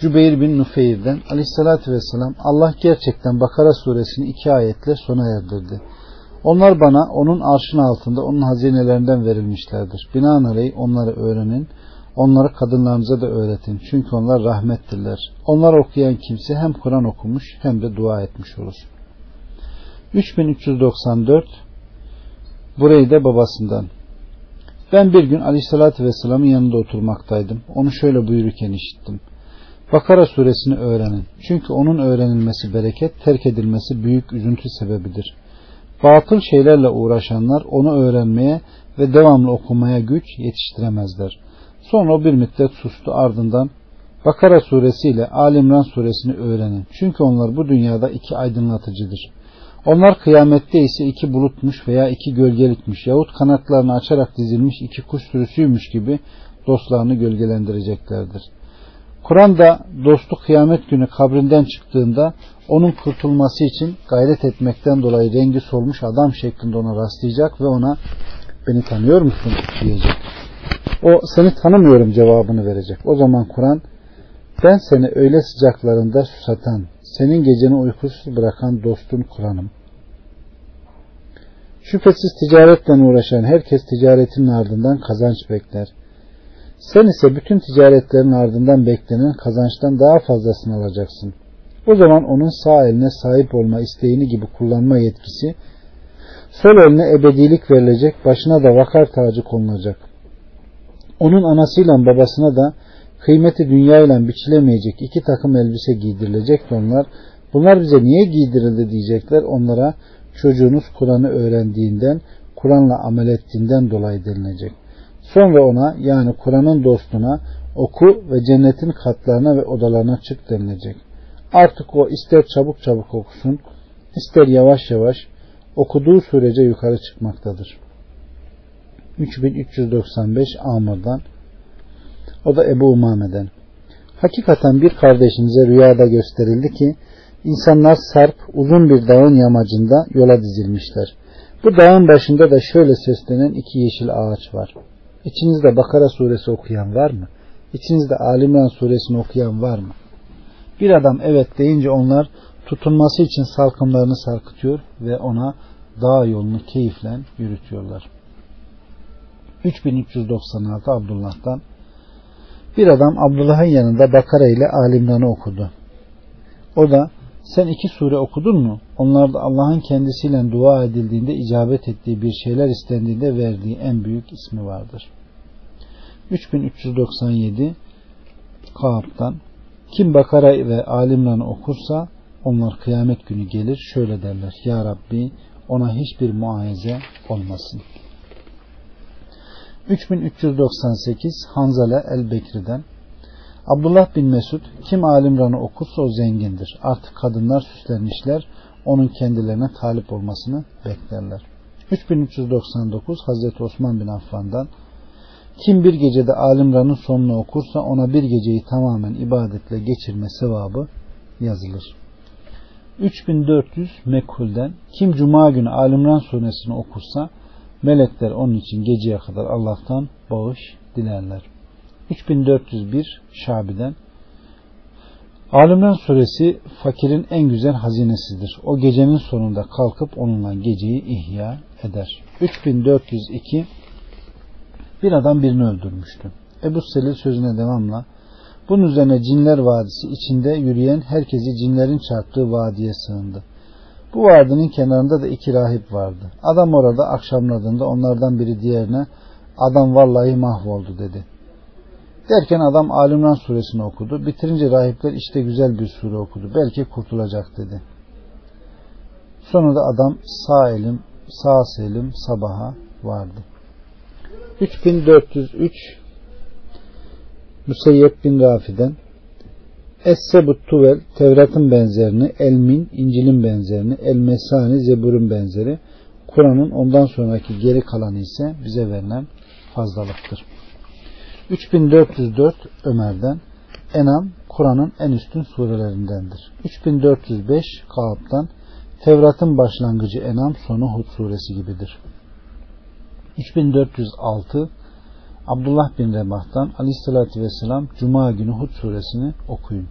Cübeyr bin Nufeyr'den Aleyhissalatü Vesselam Allah gerçekten Bakara suresini iki ayetle sona erdirdi. Onlar bana onun arşın altında onun hazinelerinden verilmişlerdir. Binaenaleyh onları öğrenin. Onları kadınlarınıza da öğretin. Çünkü onlar rahmettirler. Onlar okuyan kimse hem Kur'an okumuş hem de dua etmiş olur. 3394 Burayı da babasından. Ben bir gün Aleyhisselatü Vesselam'ın yanında oturmaktaydım. Onu şöyle buyururken işittim. Bakara suresini öğrenin. Çünkü onun öğrenilmesi bereket, terk edilmesi büyük üzüntü sebebidir. Batıl şeylerle uğraşanlar onu öğrenmeye ve devamlı okumaya güç yetiştiremezler. Sonra o bir müddet sustu ardından Bakara suresi ile Alimran suresini öğrenin. Çünkü onlar bu dünyada iki aydınlatıcıdır. Onlar kıyamette ise iki bulutmuş veya iki gölgelikmiş yahut kanatlarını açarak dizilmiş iki kuş sürüsüymüş gibi dostlarını gölgelendireceklerdir. Kur'an'da dostu kıyamet günü kabrinden çıktığında onun kurtulması için gayret etmekten dolayı rengi solmuş adam şeklinde ona rastlayacak ve ona beni tanıyor musun diyecek. O seni tanımıyorum cevabını verecek. O zaman Kur'an ben seni öyle sıcaklarında susatan, senin geceni uykusuz bırakan dostun Kur'an'ım. Şüphesiz ticaretle uğraşan herkes ticaretinin ardından kazanç bekler. Sen ise bütün ticaretlerin ardından beklenen kazançtan daha fazlasını alacaksın. O zaman onun sağ eline sahip olma isteğini gibi kullanma yetkisi, sol eline ebedilik verilecek, başına da vakar tacı konulacak. Onun anasıyla babasına da kıymeti dünyayla biçilemeyecek iki takım elbise giydirilecek de onlar, bunlar bize niye giydirildi diyecekler, onlara çocuğunuz Kur'an'ı öğrendiğinden, Kur'an'la amel ettiğinden dolayı denilecek. Sonra ona yani Kur'an'ın dostuna oku ve cennetin katlarına ve odalarına çık denilecek. Artık o ister çabuk çabuk okusun, ister yavaş yavaş okuduğu sürece yukarı çıkmaktadır. 3395 Amr'dan o da Ebu Umame'den. Hakikaten bir kardeşinize rüyada gösterildi ki insanlar sarp uzun bir dağın yamacında yola dizilmişler. Bu dağın başında da şöyle seslenen iki yeşil ağaç var. İçinizde Bakara suresi okuyan var mı? İçinizde Alimran suresini okuyan var mı? Bir adam evet deyince onlar tutunması için salkımlarını sarkıtıyor ve ona dağ yolunu keyifle yürütüyorlar. 3396 Abdullah'tan bir adam Abdullah'ın yanında Bakara ile Alimran'ı okudu. O da sen iki sure okudun mu? Onlar da Allah'ın kendisiyle dua edildiğinde icabet ettiği bir şeyler istendiğinde verdiği en büyük ismi vardır. 3397 Kaab'dan kim Bakara ve Alimran'ı okursa onlar kıyamet günü gelir şöyle derler. Ya Rabbi ona hiçbir muayeze olmasın. 3398 Hanzale el-Bekri'den Abdullah bin Mesud kim Alimran'ı okursa o zengindir. Artık kadınlar süslenmişler onun kendilerine talip olmasını beklerler. 3399 Hazreti Osman bin Affan'dan kim bir gecede Alimran'ın sonunu okursa ona bir geceyi tamamen ibadetle geçirme sevabı yazılır. 3400 Mekkul'den kim Cuma günü Alimran suresini okursa melekler onun için geceye kadar Allah'tan bağış dilerler. 3401 Şabi'den Alimran suresi fakirin en güzel hazinesidir. O gecenin sonunda kalkıp onunla geceyi ihya eder. 3402 Bir adam birini öldürmüştü. Ebu Selil sözüne devamla bunun üzerine cinler vadisi içinde yürüyen herkesi cinlerin çarptığı vadiye sığındı. Bu vadinin kenarında da iki rahip vardı. Adam orada akşamladığında onlardan biri diğerine adam vallahi mahvoldu dedi. Derken adam Alimran suresini okudu. Bitirince rahipler işte güzel bir sure okudu. Belki kurtulacak dedi. Sonra da adam sağ elim, sağ selim sabaha vardı. 3403 Müseyyep bin Rafi'den Es-Sebut Tuvel Tevrat'ın benzerini, Elmin, İncil'in benzerini, El Mesani, Zebur'un benzeri, Kur'an'ın ondan sonraki geri kalanı ise bize verilen fazlalıktır. 3404 Ömer'den Enam Kur'an'ın en üstün surelerindendir. 3405 Kaab'dan Tevrat'ın başlangıcı Enam sonu Hud suresi gibidir. 3406 Abdullah bin Rebah'tan Aleyhisselatü Vesselam Cuma günü Hud suresini okuyun.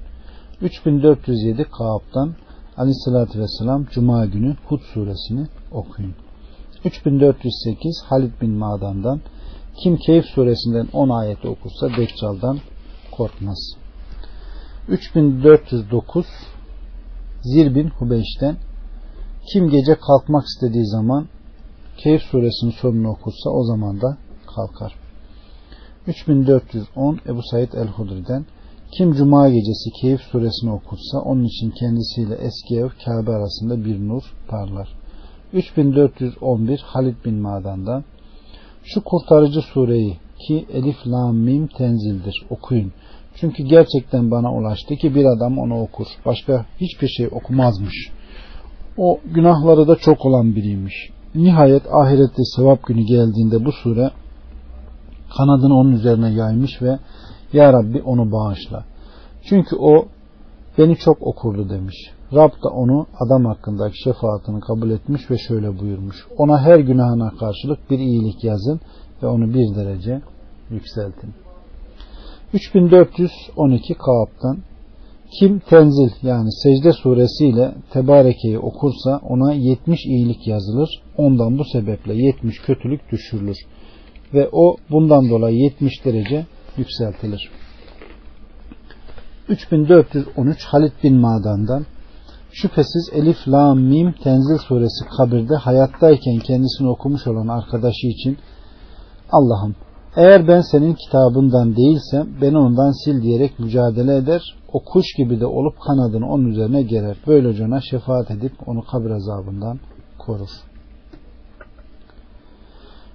3407 Kaab'dan Aleyhisselatü Vesselam Cuma günü Hud suresini okuyun. 3408 Halid bin Madan'dan kim Keyif suresinden 10 ayeti okursa Deccal'dan korkmaz. 3409 Zir bin Hubeyş'ten kim gece kalkmak istediği zaman Keyif suresinin sonunu okursa o zaman da kalkar. 3410 Ebu Said el-Hudri'den kim cuma gecesi Keyif suresini okursa onun için kendisiyle eski ev Kabe arasında bir nur parlar. 3411 Halid bin Madan'dan şu kurtarıcı sureyi ki Elif Lam Mim tenzildir okuyun. Çünkü gerçekten bana ulaştı ki bir adam onu okur. Başka hiçbir şey okumazmış. O günahları da çok olan biriymiş. Nihayet ahirette sevap günü geldiğinde bu sure kanadını onun üzerine yaymış ve Ya Rabbi onu bağışla. Çünkü o beni çok okurdu demiş. Rab da onu adam hakkındaki şefaatini kabul etmiş ve şöyle buyurmuş. Ona her günahına karşılık bir iyilik yazın ve onu bir derece yükseltin. 3412 Kaab'dan kim tenzil yani secde suresiyle tebarekeyi okursa ona 70 iyilik yazılır. Ondan bu sebeple 70 kötülük düşürülür. Ve o bundan dolayı 70 derece yükseltilir. 3413 Halid bin Madan'dan Şüphesiz Elif, Lam, Mim, Tenzil suresi kabirde hayattayken kendisini okumuş olan arkadaşı için Allah'ım eğer ben senin kitabından değilsem beni ondan sil diyerek mücadele eder. O kuş gibi de olup kanadını onun üzerine gerer. Böylece ona şefaat edip onu kabir azabından korur.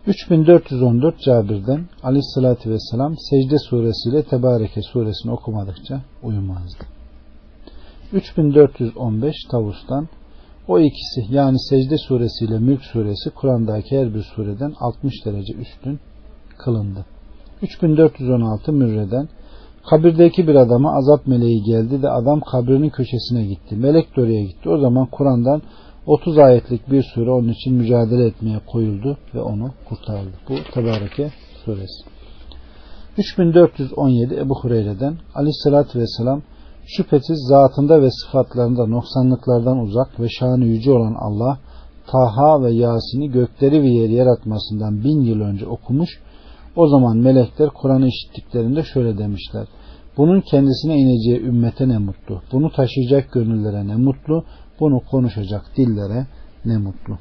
3414 Cabir'den Aleyhisselatü Vesselam secde suresiyle Tebareke suresini okumadıkça uyumazdı. 3415 Tavus'tan o ikisi yani secde suresiyle mülk suresi Kur'an'daki her bir sureden 60 derece üstün kılındı. 3416 Mürre'den kabirdeki bir adama azap meleği geldi de adam kabrinin köşesine gitti. Melek de oraya gitti. O zaman Kur'an'dan 30 ayetlik bir sure onun için mücadele etmeye koyuldu ve onu kurtardı. Bu Tebareke suresi. 3417 Ebu Hureyre'den Aleyhisselatü Vesselam şüphesiz zatında ve sıfatlarında noksanlıklardan uzak ve şanı yüce olan Allah Taha ve Yasin'i gökleri ve yeri yaratmasından bin yıl önce okumuş. O zaman melekler Kur'an'ı işittiklerinde şöyle demişler. Bunun kendisine ineceği ümmete ne mutlu. Bunu taşıyacak gönüllere ne mutlu. Bunu konuşacak dillere ne mutlu.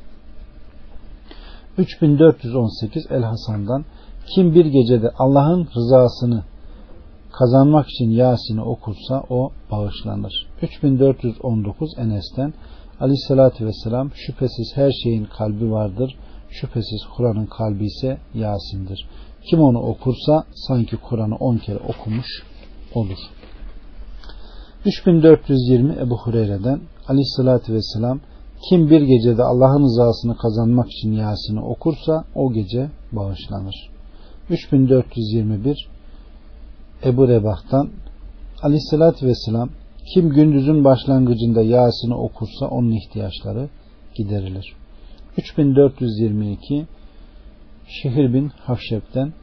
3418 El Hasan'dan kim bir gecede Allah'ın rızasını kazanmak için Yasin'i okursa o bağışlanır. 3419 Enes'ten Aleyhisselatü Vesselam şüphesiz her şeyin kalbi vardır. Şüphesiz Kur'an'ın kalbi ise Yasin'dir. Kim onu okursa sanki Kur'an'ı on kere okumuş olur. 3420 Ebu Hureyre'den Aleyhisselatü Vesselam kim bir gecede Allah'ın rızasını kazanmak için Yasin'i okursa o gece bağışlanır. 3421 Ebu Rebah'tan Aleyhisselatü Vesselam kim gündüzün başlangıcında Yasin'i okursa onun ihtiyaçları giderilir. 3422 Şehir bin Hafşep'ten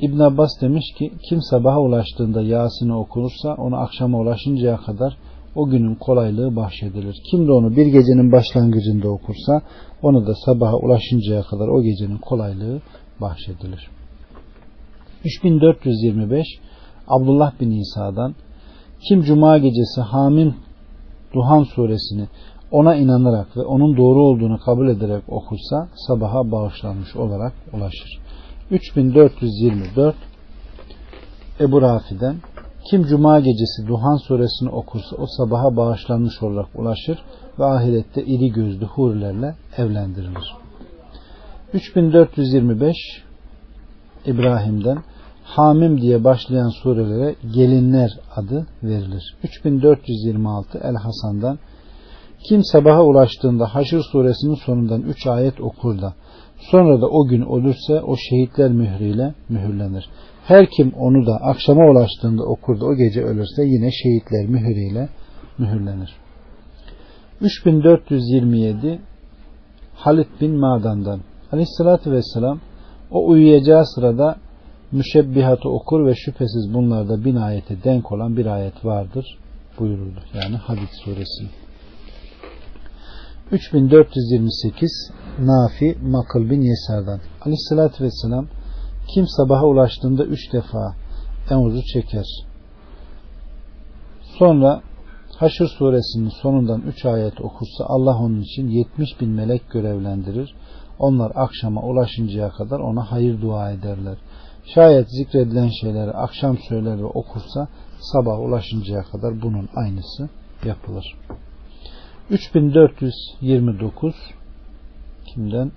İbn Abbas demiş ki kim sabaha ulaştığında Yasin'i okursa onu akşama ulaşıncaya kadar o günün kolaylığı bahşedilir. Kim de onu bir gecenin başlangıcında okursa onu da sabaha ulaşıncaya kadar o gecenin kolaylığı bahşedilir. 3425 Abdullah bin İsa'dan kim cuma gecesi Hamim Duhan suresini ona inanarak ve onun doğru olduğunu kabul ederek okursa sabaha bağışlanmış olarak ulaşır. 3424 Ebu Rafi'den kim cuma gecesi Duhan suresini okursa o sabaha bağışlanmış olarak ulaşır ve ahirette iri gözlü hurilerle evlendirilir. 3425 İbrahim'den Hamim diye başlayan surelere gelinler adı verilir. 3426 El Hasan'dan kim sabaha ulaştığında Haşr suresinin sonundan 3 ayet okur da sonra da o gün ölürse o şehitler mührüyle mühürlenir. Her kim onu da akşama ulaştığında okur da o gece ölürse yine şehitler mühürüyle mühürlenir. 3427 Halit bin Madan'dan Aleyhissalatü Vesselam o uyuyacağı sırada müşebbihatı okur ve şüphesiz bunlarda bin ayete denk olan bir ayet vardır buyuruldu. Yani Hadid suresi. 3428 Nafi Makıl bin Yesar'dan Aleyhissalatü Vesselam kim sabaha ulaştığında üç defa emuzu çeker. Sonra Haşr suresinin sonundan üç ayet okursa Allah onun için 70 bin melek görevlendirir. Onlar akşama ulaşıncaya kadar ona hayır dua ederler. Şayet zikredilen şeyleri akşam söyler ve okursa sabah ulaşıncaya kadar bunun aynısı yapılır. 3429 kimden?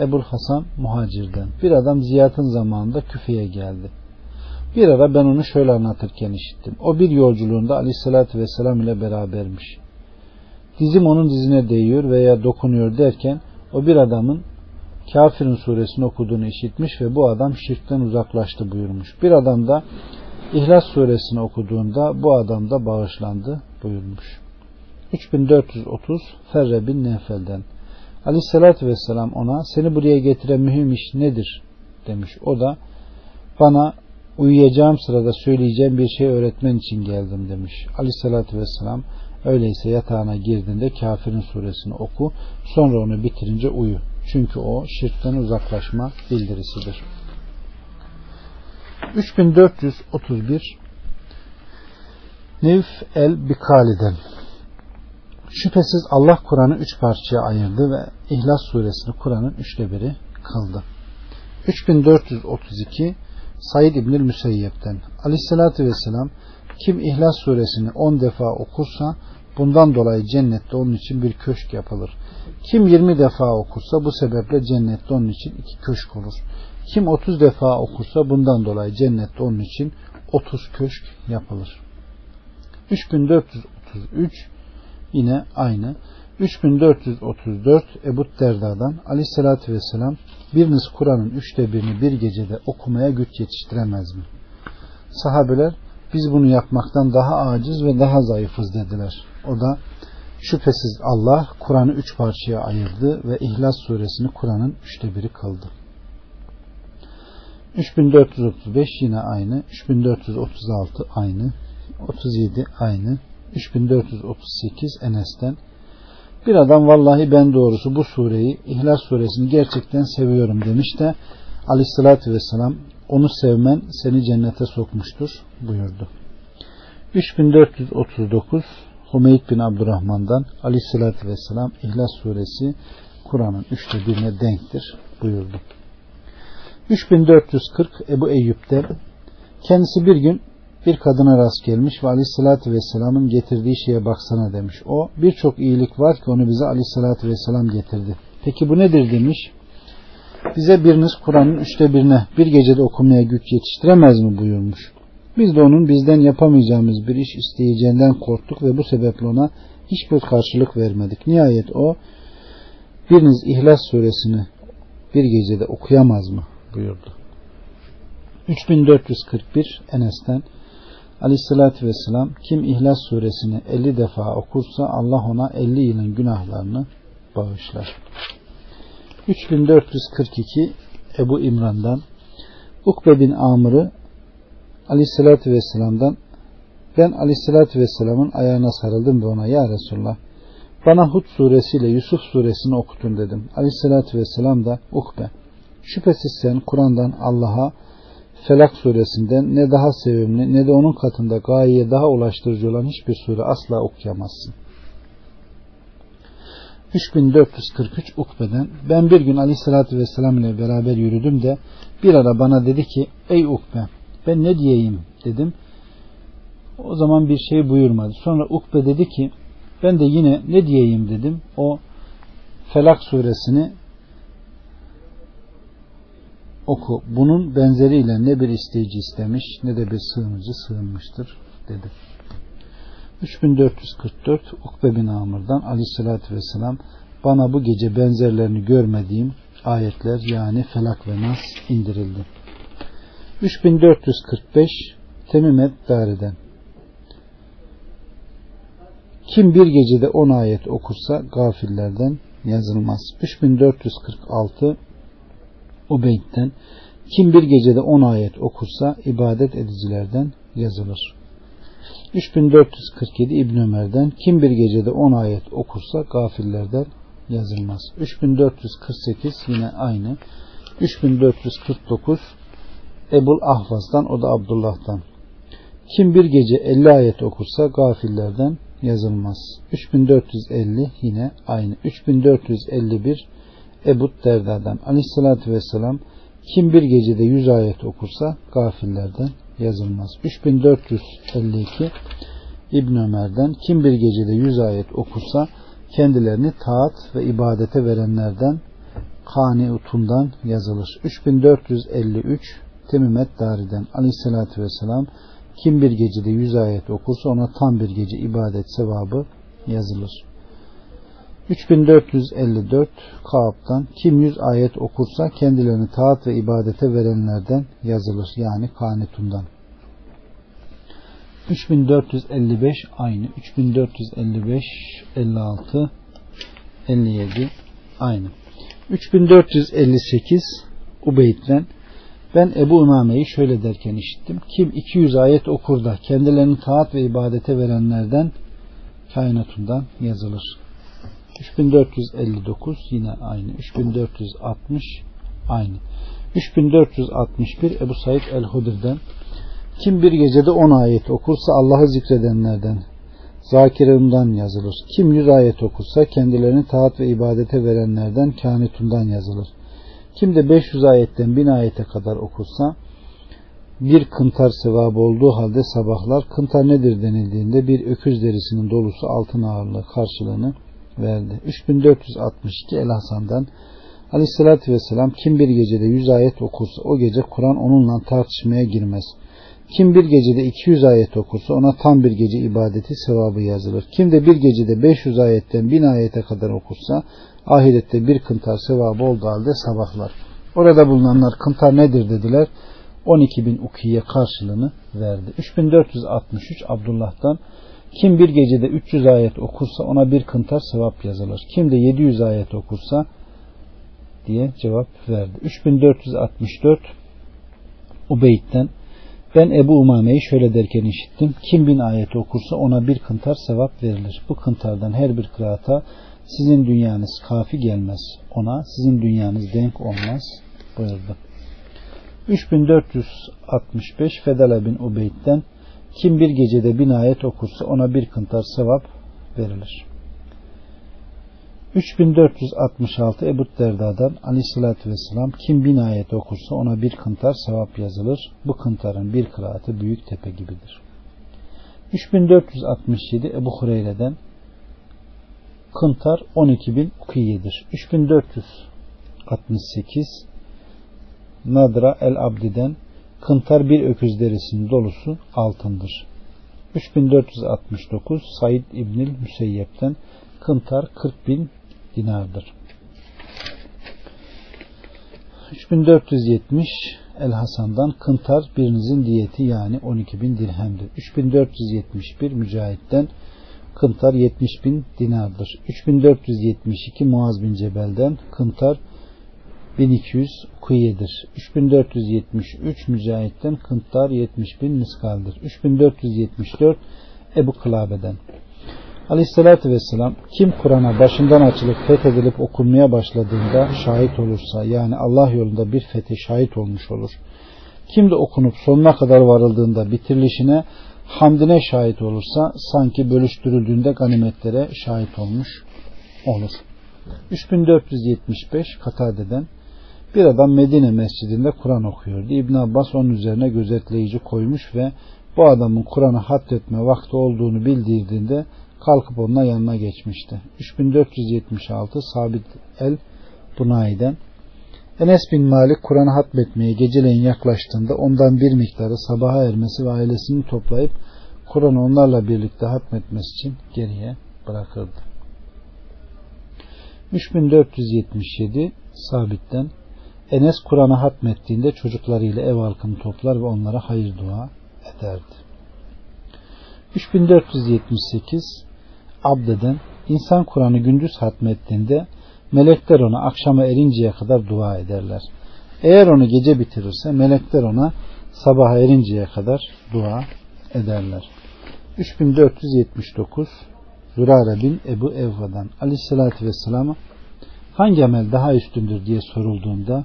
Ebul Hasan Muhacir'den. Bir adam ziyartın zamanında küfeye geldi. Bir ara ben onu şöyle anlatırken işittim. O bir yolculuğunda aleyhissalatü vesselam ile berabermiş. Dizim onun dizine değiyor veya dokunuyor derken o bir adamın Kafirin suresini okuduğunu işitmiş ve bu adam şirkten uzaklaştı buyurmuş. Bir adam da İhlas suresini okuduğunda bu adam da bağışlandı buyurmuş. 3430 Ferre bin Nefel'den Aleyhissalatü Vesselam ona seni buraya getiren mühim iş nedir demiş. O da bana uyuyacağım sırada söyleyeceğim bir şey öğretmen için geldim demiş. Aleyhissalatü Vesselam öyleyse yatağına girdiğinde kafirin suresini oku sonra onu bitirince uyu. Çünkü o şirkten uzaklaşma bildirisidir. 3431 Nevf el Bikali'den Şüphesiz Allah Kur'an'ı üç parçaya ayırdı ve İhlas suresini Kur'an'ın üçte biri kıldı. 3432 Said İbnül Müseyyep'ten Aleyhisselatü Vesselam kim İhlas suresini on defa okursa bundan dolayı cennette onun için bir köşk yapılır. Kim 20 defa okursa bu sebeple cennette onun için iki köşk olur. Kim 30 defa okursa bundan dolayı cennette onun için 30 köşk yapılır. 3433 yine aynı. 3434 Ebu Derda'dan Aleyhisselatü Vesselam biriniz Kur'an'ın üçte birini bir gecede okumaya güç yetiştiremez mi? Sahabeler biz bunu yapmaktan daha aciz ve daha zayıfız dediler. O da şüphesiz Allah Kur'an'ı üç parçaya ayırdı ve İhlas suresini Kur'an'ın üçte biri kıldı. 3435 yine aynı. 3436 aynı. 37 aynı. 3438 Enes'ten bir adam vallahi ben doğrusu bu sureyi İhlas suresini gerçekten seviyorum demiş de aleyhissalatü vesselam onu sevmen seni cennete sokmuştur buyurdu. 3439 Hümeyd bin Abdurrahman'dan aleyhissalatü vesselam İhlas suresi Kur'an'ın üçte birine denktir buyurdu. 3440 Ebu Eyyub'de kendisi bir gün bir kadına rast gelmiş ve aleyhissalatü vesselamın getirdiği şeye baksana demiş. O birçok iyilik var ki onu bize aleyhissalatü vesselam getirdi. Peki bu nedir demiş. Bize biriniz Kur'an'ın üçte birine bir gecede okumaya güç yetiştiremez mi buyurmuş. Biz de onun bizden yapamayacağımız bir iş isteyeceğinden korktuk ve bu sebeple ona hiçbir karşılık vermedik. Nihayet o biriniz İhlas suresini bir gecede okuyamaz mı buyurdu. 3441 Enes'ten Aleyhissalatü Vesselam kim İhlas suresini 50 defa okursa Allah ona 50 yılın günahlarını bağışlar. 3442 Ebu İmran'dan Ukbe bin Amr'ı Aleyhisselatü Vesselam'dan ben Aleyhisselatü Vesselam'ın ayağına sarıldım ve ona ya Resulullah bana Hud suresiyle Yusuf suresini okutun dedim. Aleyhisselatü Vesselam da Ukbe şüphesiz sen Kur'an'dan Allah'a Felak suresinden ne daha sevimli ne de onun katında gayeye daha ulaştırıcı olan hiçbir sure asla okuyamazsın. 3443 Ukbe'den ben bir gün Aleyhisselatü Vesselam ile beraber yürüdüm de bir ara bana dedi ki ey Ukbe ben ne diyeyim dedim. O zaman bir şey buyurmadı. Sonra Ukbe dedi ki ben de yine ne diyeyim dedim. O Felak suresini oku. Bunun benzeriyle ne bir isteyici istemiş ne de bir sığınıcı sığınmıştır dedi. 3444 Ukbe bin Amr'dan aleyhissalatü vesselam bana bu gece benzerlerini görmediğim ayetler yani Felak ve Nas indirildi. 3445 Temimet Dari'den Kim bir gecede 10 ayet okursa gafillerden yazılmaz. 3446 Ubeyd'den kim bir gecede 10 ayet okursa ibadet edicilerden yazılır. 3447 İbn Ömer'den kim bir gecede 10 ayet okursa gafillerden yazılmaz. 3448 yine aynı. 3449 Ebul Ahvaz'dan o da Abdullah'tan. Kim bir gece 50 ayet okursa gafillerden yazılmaz. 3450 yine aynı. 3451 Ebu Derda'dan aleyhissalatü vesselam kim bir gecede 100 ayet okursa gafillerden yazılmaz. 3452 İbn Ömer'den kim bir gecede 100 ayet okursa kendilerini taat ve ibadete verenlerden kani utundan yazılır. 3453 Temimet Dari'den aleyhissalatü vesselam kim bir gecede 100 ayet okursa ona tam bir gece ibadet sevabı yazılır. 3454 Kaab'dan kim 100 ayet okursa kendilerini taat ve ibadete verenlerden yazılır. Yani kanetundan. 3455 aynı. 3455 56 57 aynı. 3458 Ubeyd'den ben Ebu Umame'yi şöyle derken işittim. Kim 200 ayet okur da kendilerini taat ve ibadete verenlerden kainatundan yazılır. 3459 yine aynı. 3460 aynı. 3461 Ebu Said el-Hudr'den kim bir gecede 10 ayet okursa Allah'ı zikredenlerden zakirundan yazılır. Kim 100 ayet okursa kendilerini taat ve ibadete verenlerden kânitundan yazılır. Kim de 500 ayetten 1000 ayete kadar okursa bir kıntar sevabı olduğu halde sabahlar kıntar nedir denildiğinde bir öküz derisinin dolusu altın ağırlığı karşılığını verdi. 3462 El Hasan'dan Aleyhisselatü Vesselam kim bir gecede 100 ayet okursa o gece Kur'an onunla tartışmaya girmez. Kim bir gecede 200 ayet okursa ona tam bir gece ibadeti sevabı yazılır. Kim de bir gecede 500 ayetten 1000 ayete kadar okursa ahirette bir kıntar sevabı olduğu halde sabahlar. Orada bulunanlar kıntar nedir dediler. 12 bin ukiye karşılığını verdi. 3463 Abdullah'tan kim bir gecede 300 ayet okursa ona bir kıntar sevap yazılır. Kim de 700 ayet okursa diye cevap verdi. 3464 Ubeyd'den ben Ebu Umame'yi şöyle derken işittim. Kim bin ayet okursa ona bir kıntar sevap verilir. Bu kıntardan her bir kıraata sizin dünyanız kafi gelmez. Ona sizin dünyanız denk olmaz buyurdu. 3465 Fedala bin Ubeyd'den kim bir gecede bin ayet okursa ona bir kıntar sevap verilir. 3466 Ebu Derda'dan aleyhissalatü vesselam kim bin ayet okursa ona bir kıntar sevap yazılır. Bu kıntarın bir kıraatı büyük tepe gibidir. 3467 Ebu Hureyre'den kıntar 12 bin ukiyedir. 3468 Nadra el Abdi'den kıntar bir öküz derisinin dolusu altındır. 3469 Said İbnil Müseyyep'ten kıntar 40 bin dinardır. 3470 El Hasan'dan kıntar birinizin diyeti yani 12 bin dirhemdir. 3471 Mücahit'ten kıntar 70 bin dinardır. 3472 Muaz bin Cebel'den kıntar 1200 kuyedir. 3473 Mücahit'ten Kıntar 70 bin miskaldir. 3474 Ebu Kılabe'den. Aleyhissalatü vesselam kim Kur'an'a başından açılıp fethedilip okunmaya başladığında şahit olursa yani Allah yolunda bir fethi şahit olmuş olur. Kim de okunup sonuna kadar varıldığında bitirilişine hamdine şahit olursa sanki bölüştürüldüğünde ganimetlere şahit olmuş olur. 3475 Katade'den bir adam Medine mescidinde Kur'an okuyordu. İbn Abbas onun üzerine gözetleyici koymuş ve bu adamın Kur'an'ı hatmetme vakti olduğunu bildirdiğinde kalkıp onunla yanına geçmişti. 3476 Sabit el Bunay'den Enes bin Malik Kur'an'ı hatmetmeye geceleyin yaklaştığında ondan bir miktarı sabaha ermesi ve ailesini toplayıp Kur'an'ı onlarla birlikte hatmetmesi için geriye bırakırdı. 3477 Sabit'ten Enes Kur'an'ı hatmettiğinde çocuklarıyla ev halkını toplar ve onlara hayır dua ederdi. 3478 Abdeden insan Kur'an'ı gündüz hatmettiğinde melekler ona akşama erinceye kadar dua ederler. Eğer onu gece bitirirse melekler ona sabaha erinceye kadar dua ederler. 3479 Zürare bin Ebu Evva'dan Aleyhisselatü Vesselam'a hangi amel daha üstündür diye sorulduğunda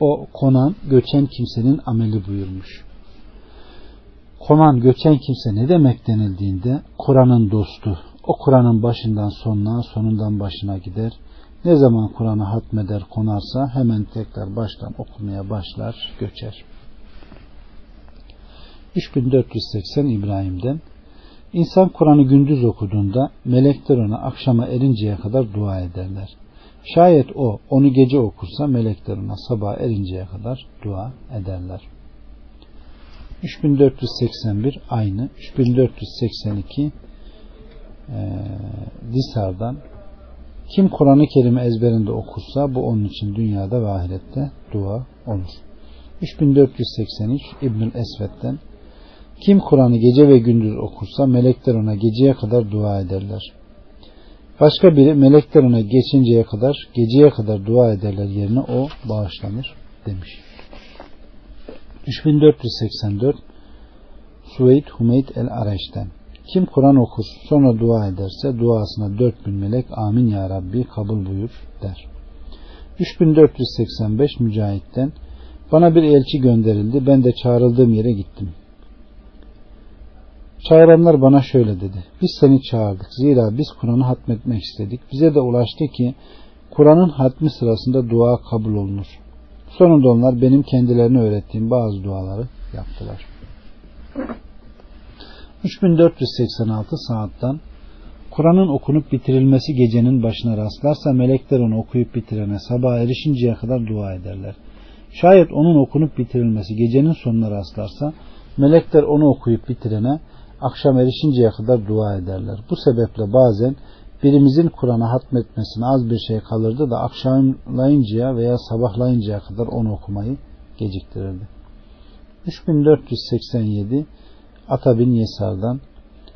o konan göçen kimsenin ameli buyurmuş. Konan göçen kimse ne demek denildiğinde Kur'an'ın dostu, o Kur'an'ın başından sonuna, sonundan başına gider. Ne zaman Kur'an'ı hatmeder, konarsa hemen tekrar baştan okumaya başlar, göçer. 3480 İbrahim'den İnsan Kur'an'ı gündüz okuduğunda melekler ona akşama erinceye kadar dua ederler. Şayet o onu gece okursa melekler ona sabah erinceye kadar dua ederler. 3481 aynı. 3482 e, Disar'dan kim Kur'an-ı Kerim'i ezberinde okursa bu onun için dünyada ve ahirette dua olur. 3483 İbnül Esved'den kim Kur'an'ı gece ve gündüz okursa melekler ona geceye kadar dua ederler. Başka biri melekler ona geçinceye kadar geceye kadar dua ederler yerine o bağışlanır demiş. 3484 Suveyd Humeyd el Areş'ten kim Kur'an okur sonra dua ederse duasına 4000 melek amin ya Rabbi kabul buyur der. 3485 Mücahit'ten bana bir elçi gönderildi ben de çağrıldığım yere gittim. Çağıranlar bana şöyle dedi. Biz seni çağırdık. Zira biz Kur'an'ı hatmetmek istedik. Bize de ulaştı ki Kur'an'ın hatmi sırasında dua kabul olunur. Sonunda onlar benim kendilerine öğrettiğim bazı duaları yaptılar. 3486 saatten Kur'an'ın okunup bitirilmesi gecenin başına rastlarsa melekler onu okuyup bitirene sabah erişinceye kadar dua ederler. Şayet onun okunup bitirilmesi gecenin sonuna rastlarsa melekler onu okuyup bitirene akşam erişinceye kadar dua ederler. Bu sebeple bazen birimizin Kur'an'a hatmetmesine az bir şey kalırdı da akşamlayıncaya veya sabahlayıncaya kadar onu okumayı geciktirirdi. 3487 Ata bin Yesar'dan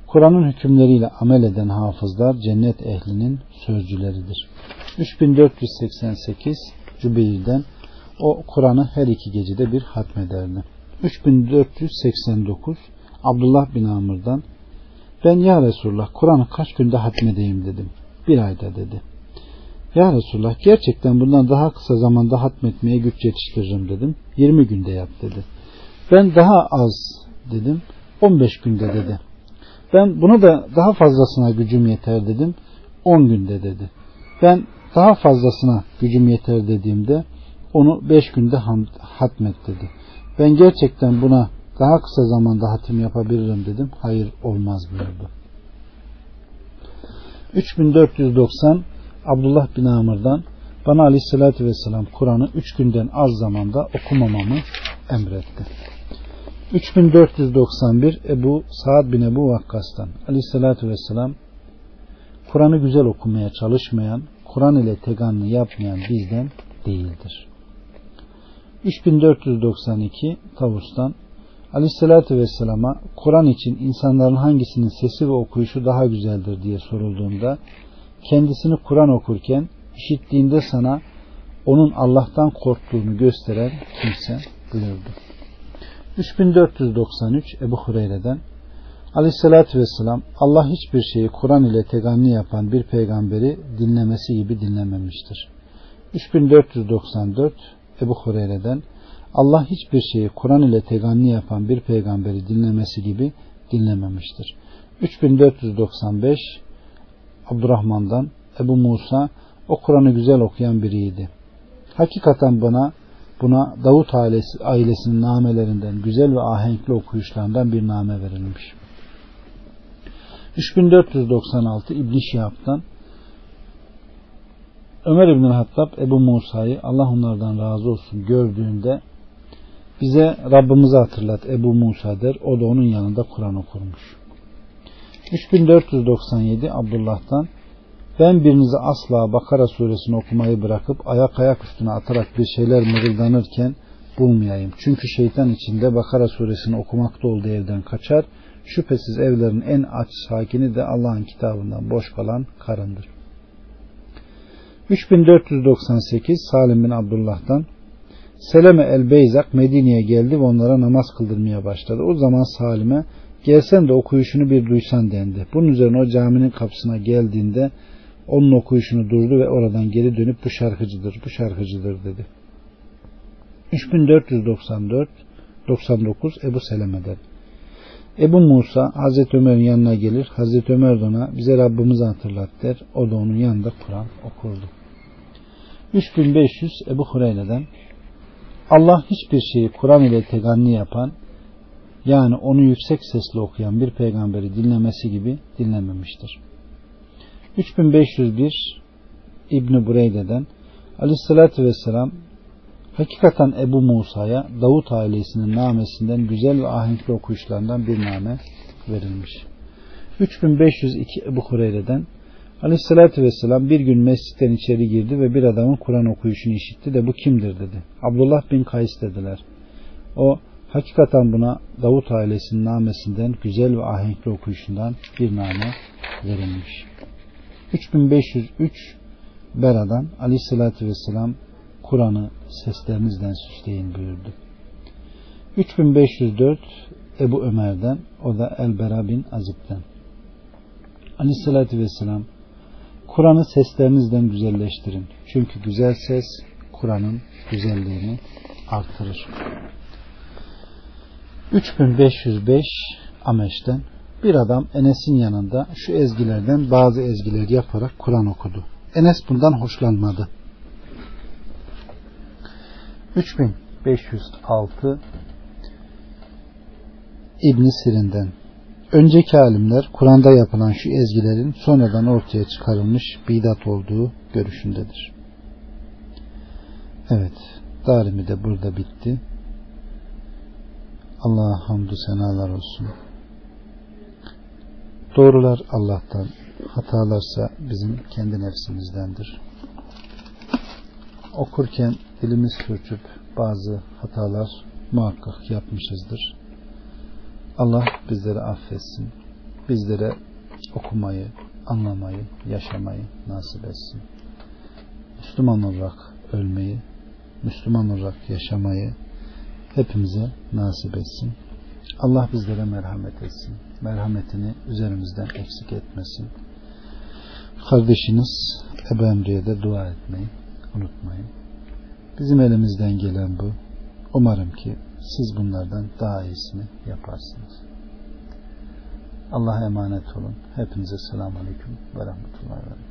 Kur'an'ın hükümleriyle amel eden hafızlar cennet ehlinin sözcüleridir. 3488 Cübeyr'den o Kur'an'ı her iki gecede bir hatmederdi. 3489 Abdullah bin Amr'dan ben ya Resulullah Kur'an'ı kaç günde hatmedeyim dedim. Bir ayda dedi. Ya Resulullah gerçekten bundan daha kısa zamanda hatmetmeye güç yetiştiririm dedim. 20 günde yap dedi. Ben daha az dedim. 15 günde dedi. Ben bunu da daha fazlasına gücüm yeter dedim. 10 günde dedi. Ben daha fazlasına gücüm yeter dediğimde onu 5 günde hatmet dedi. Ben gerçekten buna daha kısa zamanda hatim yapabilirim dedim. Hayır olmaz buyurdu. 3490 Abdullah bin Amr'dan bana aleyhissalatü vesselam Kur'an'ı 3 günden az zamanda okumamamı emretti. 3491 Ebu Saad bin Ebu Vakkas'tan aleyhissalatü vesselam Kur'an'ı güzel okumaya çalışmayan, Kur'an ile teganını yapmayan bizden değildir. 3492 Tavus'tan Aleyhissalatü Vesselam'a Kur'an için insanların hangisinin sesi ve okuyuşu daha güzeldir diye sorulduğunda kendisini Kur'an okurken işittiğinde sana onun Allah'tan korktuğunu gösteren kimse buyurdu. 3493 Ebu Hureyre'den Aleyhissalatü Vesselam Allah hiçbir şeyi Kur'an ile teganni yapan bir peygamberi dinlemesi gibi dinlememiştir. 3494 Ebu Hureyre'den Allah hiçbir şeyi Kur'an ile teganni yapan bir peygamberi dinlemesi gibi dinlememiştir. 3495 Abdurrahman'dan Ebu Musa o Kur'an'ı güzel okuyan biriydi. Hakikaten bana buna Davut ailesi, ailesinin namelerinden güzel ve ahenkli okuyuşlarından bir name verilmiş. 3496 İbn Şihab'dan Ömer İbn Hattab Ebu Musa'yı Allah onlardan razı olsun gördüğünde bize Rabbimizi hatırlat Ebu Musa der. O da onun yanında Kur'an okurmuş. 3497 Abdullah'tan ben birinizi asla Bakara suresini okumayı bırakıp ayak ayak üstüne atarak bir şeyler mırıldanırken bulmayayım. Çünkü şeytan içinde Bakara suresini okumakta olduğu evden kaçar. Şüphesiz evlerin en aç sakini de Allah'ın kitabından boş kalan karındır. 3498 Salim bin Abdullah'tan Seleme el-Beyzak Medine'ye geldi ve onlara namaz kıldırmaya başladı. O zaman Salim'e gelsen de okuyuşunu bir duysan dendi. Bunun üzerine o caminin kapısına geldiğinde onun okuyuşunu durdu ve oradan geri dönüp bu şarkıcıdır, bu şarkıcıdır dedi. 3494 99 Ebu Seleme'den Ebu Musa Hazreti Ömer'in yanına gelir. Hazreti Ömer de ona bize Rabbimizi hatırlat der. O da onun yanında Kur'an okurdu. 3500 Ebu Hureyre'den Allah hiçbir şeyi Kur'an ile teganni yapan yani onu yüksek sesle okuyan bir peygamberi dinlemesi gibi dinlememiştir. 3501 İbn Bureyde'den Aleyhisselatü Vesselam hakikaten Ebu Musa'ya Davut ailesinin namesinden güzel ve ahenkli okuyuşlarından bir name verilmiş. 3502 Ebu Hureyre'den Aleyhisselatü Vesselam bir gün mescitten içeri girdi ve bir adamın Kur'an okuyuşunu işitti de bu kimdir dedi. Abdullah bin Kays dediler. O hakikaten buna Davut ailesinin namesinden güzel ve ahenkli okuyuşundan bir name verilmiş. 3503 Bera'dan Aleyhisselatü Vesselam Kur'an'ı seslerinizden süsleyin buyurdu. 3504 Ebu Ömer'den o da El-Bera bin Azib'den. Aleyhisselatü Vesselam Kur'an'ı seslerinizden güzelleştirin. Çünkü güzel ses Kur'an'ın güzelliğini artırır. 3505 Ameş'ten bir adam Enes'in yanında şu ezgilerden bazı ezgiler yaparak Kur'an okudu. Enes bundan hoşlanmadı. 3506 İbn Sirin'den Önceki alimler Kur'an'da yapılan şu ezgilerin sonradan ortaya çıkarılmış bidat olduğu görüşündedir. Evet, darimi de burada bitti. Allah'a hamdü senalar olsun. Doğrular Allah'tan, hatalarsa bizim kendi nefsimizdendir. Okurken dilimiz sürçüp bazı hatalar muhakkak yapmışızdır. Allah bizleri affetsin. Bizlere okumayı, anlamayı, yaşamayı nasip etsin. Müslüman olarak ölmeyi, Müslüman olarak yaşamayı hepimize nasip etsin. Allah bizlere merhamet etsin. Merhametini üzerimizden eksik etmesin. Kardeşiniz Ebu Emre'ye de dua etmeyi unutmayın. Bizim elimizden gelen bu. Umarım ki siz bunlardan daha iyisini yaparsınız. Allah'a emanet olun. Hepinize selamun aleyküm ve rahmetullahi ve.